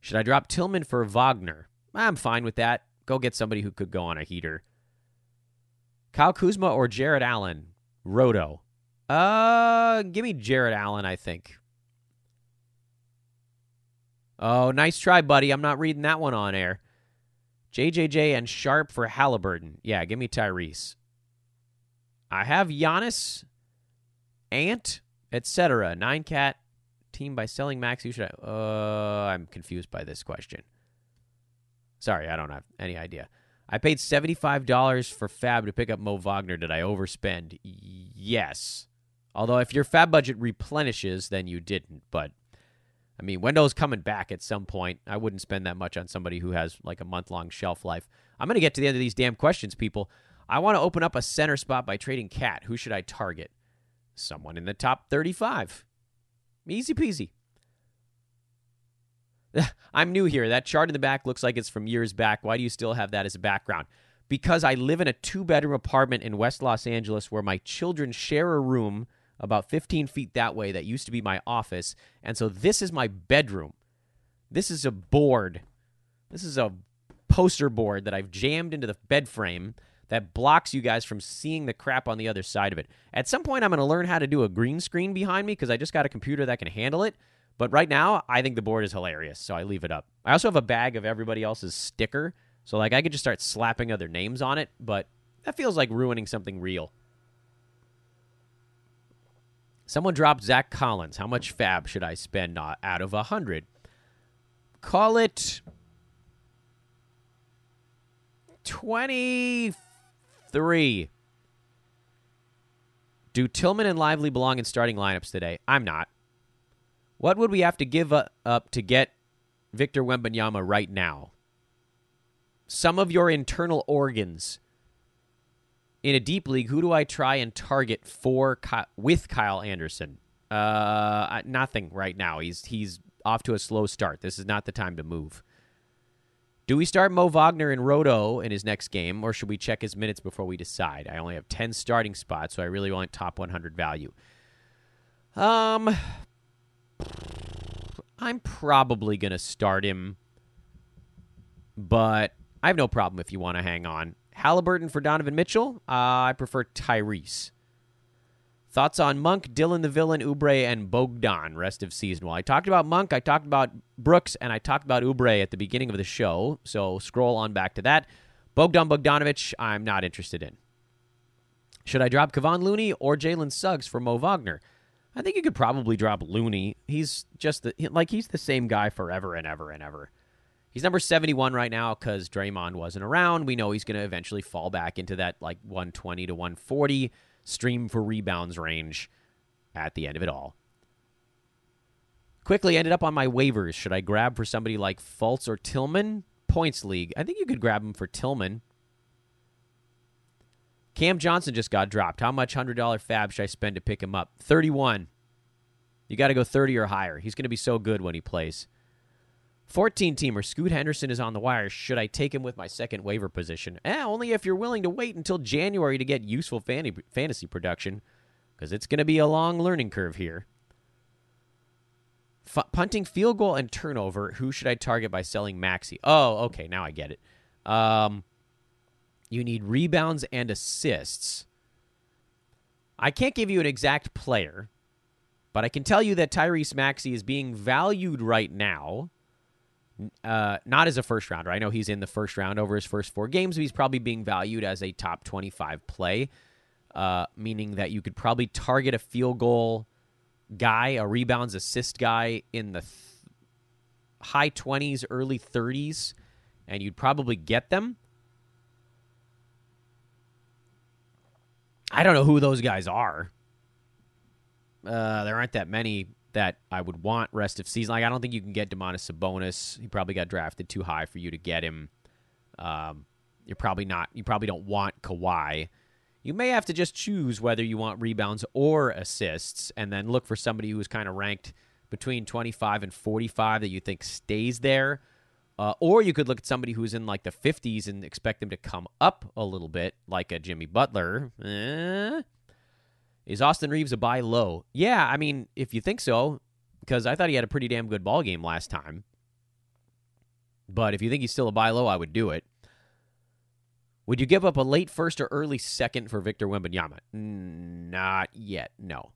S2: Should I drop Tillman for Wagner? I'm fine with that. Go get somebody who could go on a heater. Kyle Kuzma or Jarrett Allen? Roto. Uh, give me Jarrett Allen, I think. Oh, nice try, buddy. I'm not reading that one on air. JJJ and Sharpe for Halliburton. Yeah, give me Tyrese. I have Giannis, Ant, etc. Nine cat team by selling Max. Who should I? Uh, I'm confused by this question. Sorry, I don't have any idea. I paid $75 for FAAB to pick up Mo Wagner. Did I overspend? Yes. Although if your FAAB budget replenishes, then you didn't. But I mean, Wendell's coming back at some point. I wouldn't spend that much on somebody who has like a month long shelf life. I'm going to get to the end of these damn questions, people. I want to open up a center spot by trading KAT. Who should I target? Someone in the top 35. Easy peasy. I'm new here. That chart in the back looks like it's from years back. Why do you still have that as a background? Because I live in a two bedroom apartment in West Los Angeles where my children share a room about 15 feet that way that used to be my office. And so this is my bedroom. This is a board. This is a poster board that I've jammed into the bed frame that blocks you guys from seeing the crap on the other side of it. At some point, I'm going to learn how to do a green screen behind me because I just got a computer that can handle it. But right now, I think the board is hilarious, so I leave it up. I also have a bag of everybody else's sticker, so like I could just start slapping other names on it, but that feels like ruining something real. Someone dropped Zach Collins. How much FAAB should I spend out of a hundred? Call it twenty-three. Do Tillman and Lively belong in starting lineups today? I'm not. What would we have to give up to get Victor Wembanyama right now? Some of your internal organs. In a deep league, who do I try and target for with Kyle Anderson? Uh, nothing right now. He's he's off to a slow start. This is not the time to move. Do we start Mo Wagner in Roto in his next game, or should we check his minutes before we decide? I only have 10 starting spots, so I really want top 100 value. Um, I'm probably to start him, but I have no problem if you want to hang on. Halliburton for Donovan Mitchell. Uh, I prefer Tyrese. Thoughts on Monk, Dillon the Villain, Oubre, and Bogdan rest of season? Well, I talked about Monk, I talked about Brooks, and I talked about Oubre at the beginning of the show, so scroll on back to that. Bogdan Bogdanovich, I'm not interested in. Should I drop Kevon Looney or Jalen Suggs for Mo Wagner? I think you could probably drop Looney. He's just the, like he's the same guy forever and ever and ever. He's number 71 right now because Draymond wasn't around. We know he's going to eventually fall back into that like 120 to 140 stream for rebounds range at the end of it all. Quickley ended up on my waivers. Should I grab for somebody like Fultz or Tillman? Points league. I think you could grab him for Tillman. Cam Johnson just got dropped. How much $100 FAAB should I spend to pick him up? 31. You got to go 30 or higher. He's going to be so good when he plays. 14 teamer Scoot Henderson is on the wire. Should I take him with my second waiver position? Eh, only if you're willing to wait until January to get useful fantasy production, because it's going to be a long learning curve here. F- punting, field goal, and turnover. Who should I target by selling Maxey? Oh, okay, now I get it. Um, you need rebounds and assists. I can't give you an exact player, but I can tell you that Tyrese Maxey is being valued right now uh, not as a first rounder. I know he's in the first round over his first four games, but he's probably being valued as a top 25 play, uh, meaning that you could probably target a field goal guy, a rebounds assist guy in the th- high 20s, early 30s, and you'd probably get them. I don't know who those guys are. Uh, there aren't that many that I would want rest of season. Like I don't think you can get Domantas Sabonis. He probably got drafted too high for you to get him. Um, you're probably not. You probably don't want Kawhi. You may have to just choose whether you want rebounds or assists, and then look for somebody who's kind of ranked between 25 and 45 that you think stays there. Uh, or you could look at somebody who's in like the 50s and expect them to come up a little bit, like a Jimmy Butler. Eh, is Austin Reaves a buy low? Yeah, I mean, if you think so, because I thought he had a pretty damn good ball game last time. But if you think he's still a buy low, I would do it. Would you give up a late first or early second for Victor Wembanyama? Not yet, no.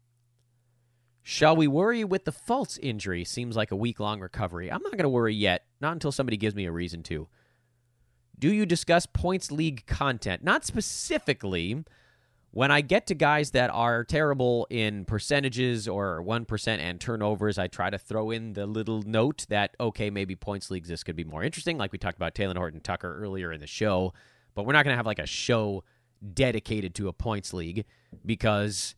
S2: Shall we worry with the Fultz injury? Seems like a week long recovery. I'm not going to worry yet, not until somebody gives me a reason to. Do you discuss points league content? Not specifically, when I get to guys that are terrible in percentages or 1% and turnovers, I try to throw in the little note that, okay, maybe points leagues, this could be more interesting. Like we talked about Talen Horton-Tucker earlier in the show, but we're not going to have like a show dedicated to a points league because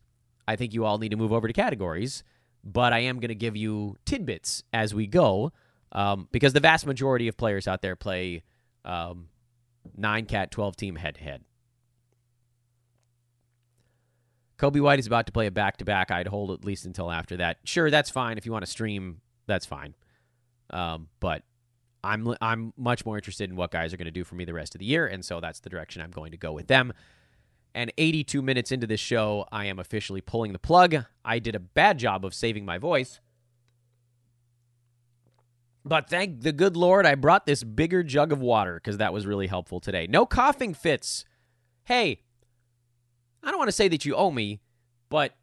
S2: I think you all need to move over to categories. But I am going to give you tidbits as we go um, because the vast majority of players out there play um, nine cat, 12 team head to head. Coby White is about to play a back to back. I'd hold at least until after that. Sure, that's fine. If you want to stream, that's fine. Um, but I'm I'm much more interested in what guys are going to do for me the rest of the year, and so that's the direction I'm going to go with them. And 82 minutes into this show, I am officially pulling the plug. I did a bad job of saving my voice. But thank the good Lord, I brought this bigger jug of water because that was really helpful today. No coughing fits. Hey, I don't want to say that you owe me, but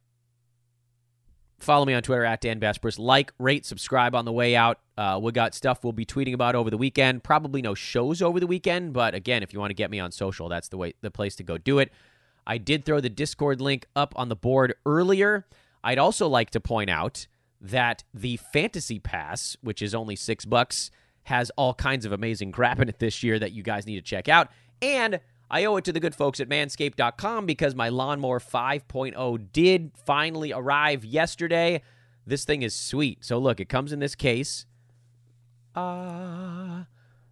S2: follow me on Twitter at Dan Besbris. Like, rate, subscribe on the way out. Uh, we got stuff we'll be tweeting about over the weekend. Probably no shows over the weekend, but again, if you want to get me on social, that's the way the place to go do it. I did throw the Discord link up on the board earlier. I'd also like to point out that the Fantasy Pass, which is only six bucks, has all kinds of amazing crap in it this year that you guys need to check out. And I owe it to the good folks at manscaped.com because my lawnmower 5.0 did finally arrive yesterday. This thing is sweet. So, look, it comes in this case. Ah. Uh,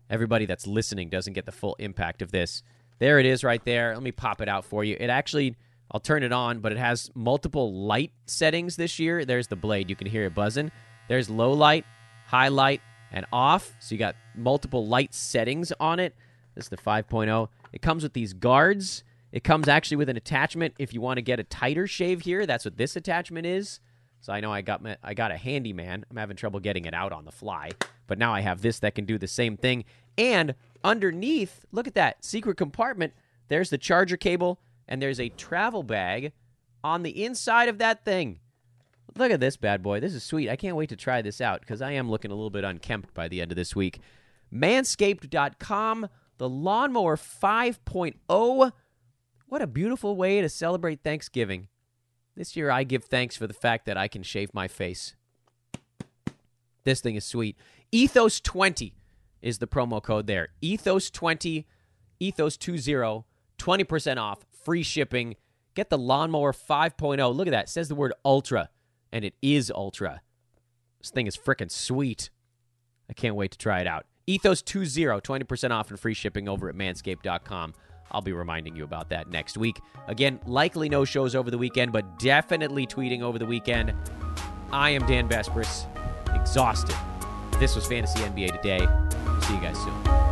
S2: everybody that's listening doesn't get the full impact of this. There it is right there. Let me pop it out for you. It actually, I'll turn it on, but it has multiple light settings this year. There's the blade. You can hear it buzzing. There's low light, high light, and off. So you got multiple light settings on it. This is the 5.0. It comes with these guards. It comes actually with an attachment if you want to get a tighter shave here. That's what this attachment is. So I know I got my, I got a handyman. I'm having trouble getting it out on the fly, but now I have this that can do the same thing. And underneath, look at that secret compartment. There's the charger cable and there's a travel bag on the inside of that thing. Look at this bad boy. This is sweet. I can't wait to try this out because I am looking a little bit unkempt by the end of this week. Manscaped.com the Lawnmower 5.0. What a beautiful way to celebrate Thanksgiving. This year, I give thanks for the fact that I can shave my face. This thing is sweet. Ethos20 is the promo code there. Ethos20, Ethos20, 20% off, free shipping. Get the Lawnmower 5.0. Look at that. It says the word ultra, and it is ultra. This thing is freaking sweet. I can't wait to try it out. Ethos20, 20% off and free shipping over at manscaped.com. I'll be reminding you about that next week. Again, likely no shows over the weekend, but definitely tweeting over the weekend. I am Dan Besbris, exhausted. This was Fantasy NBA Today. See you guys soon.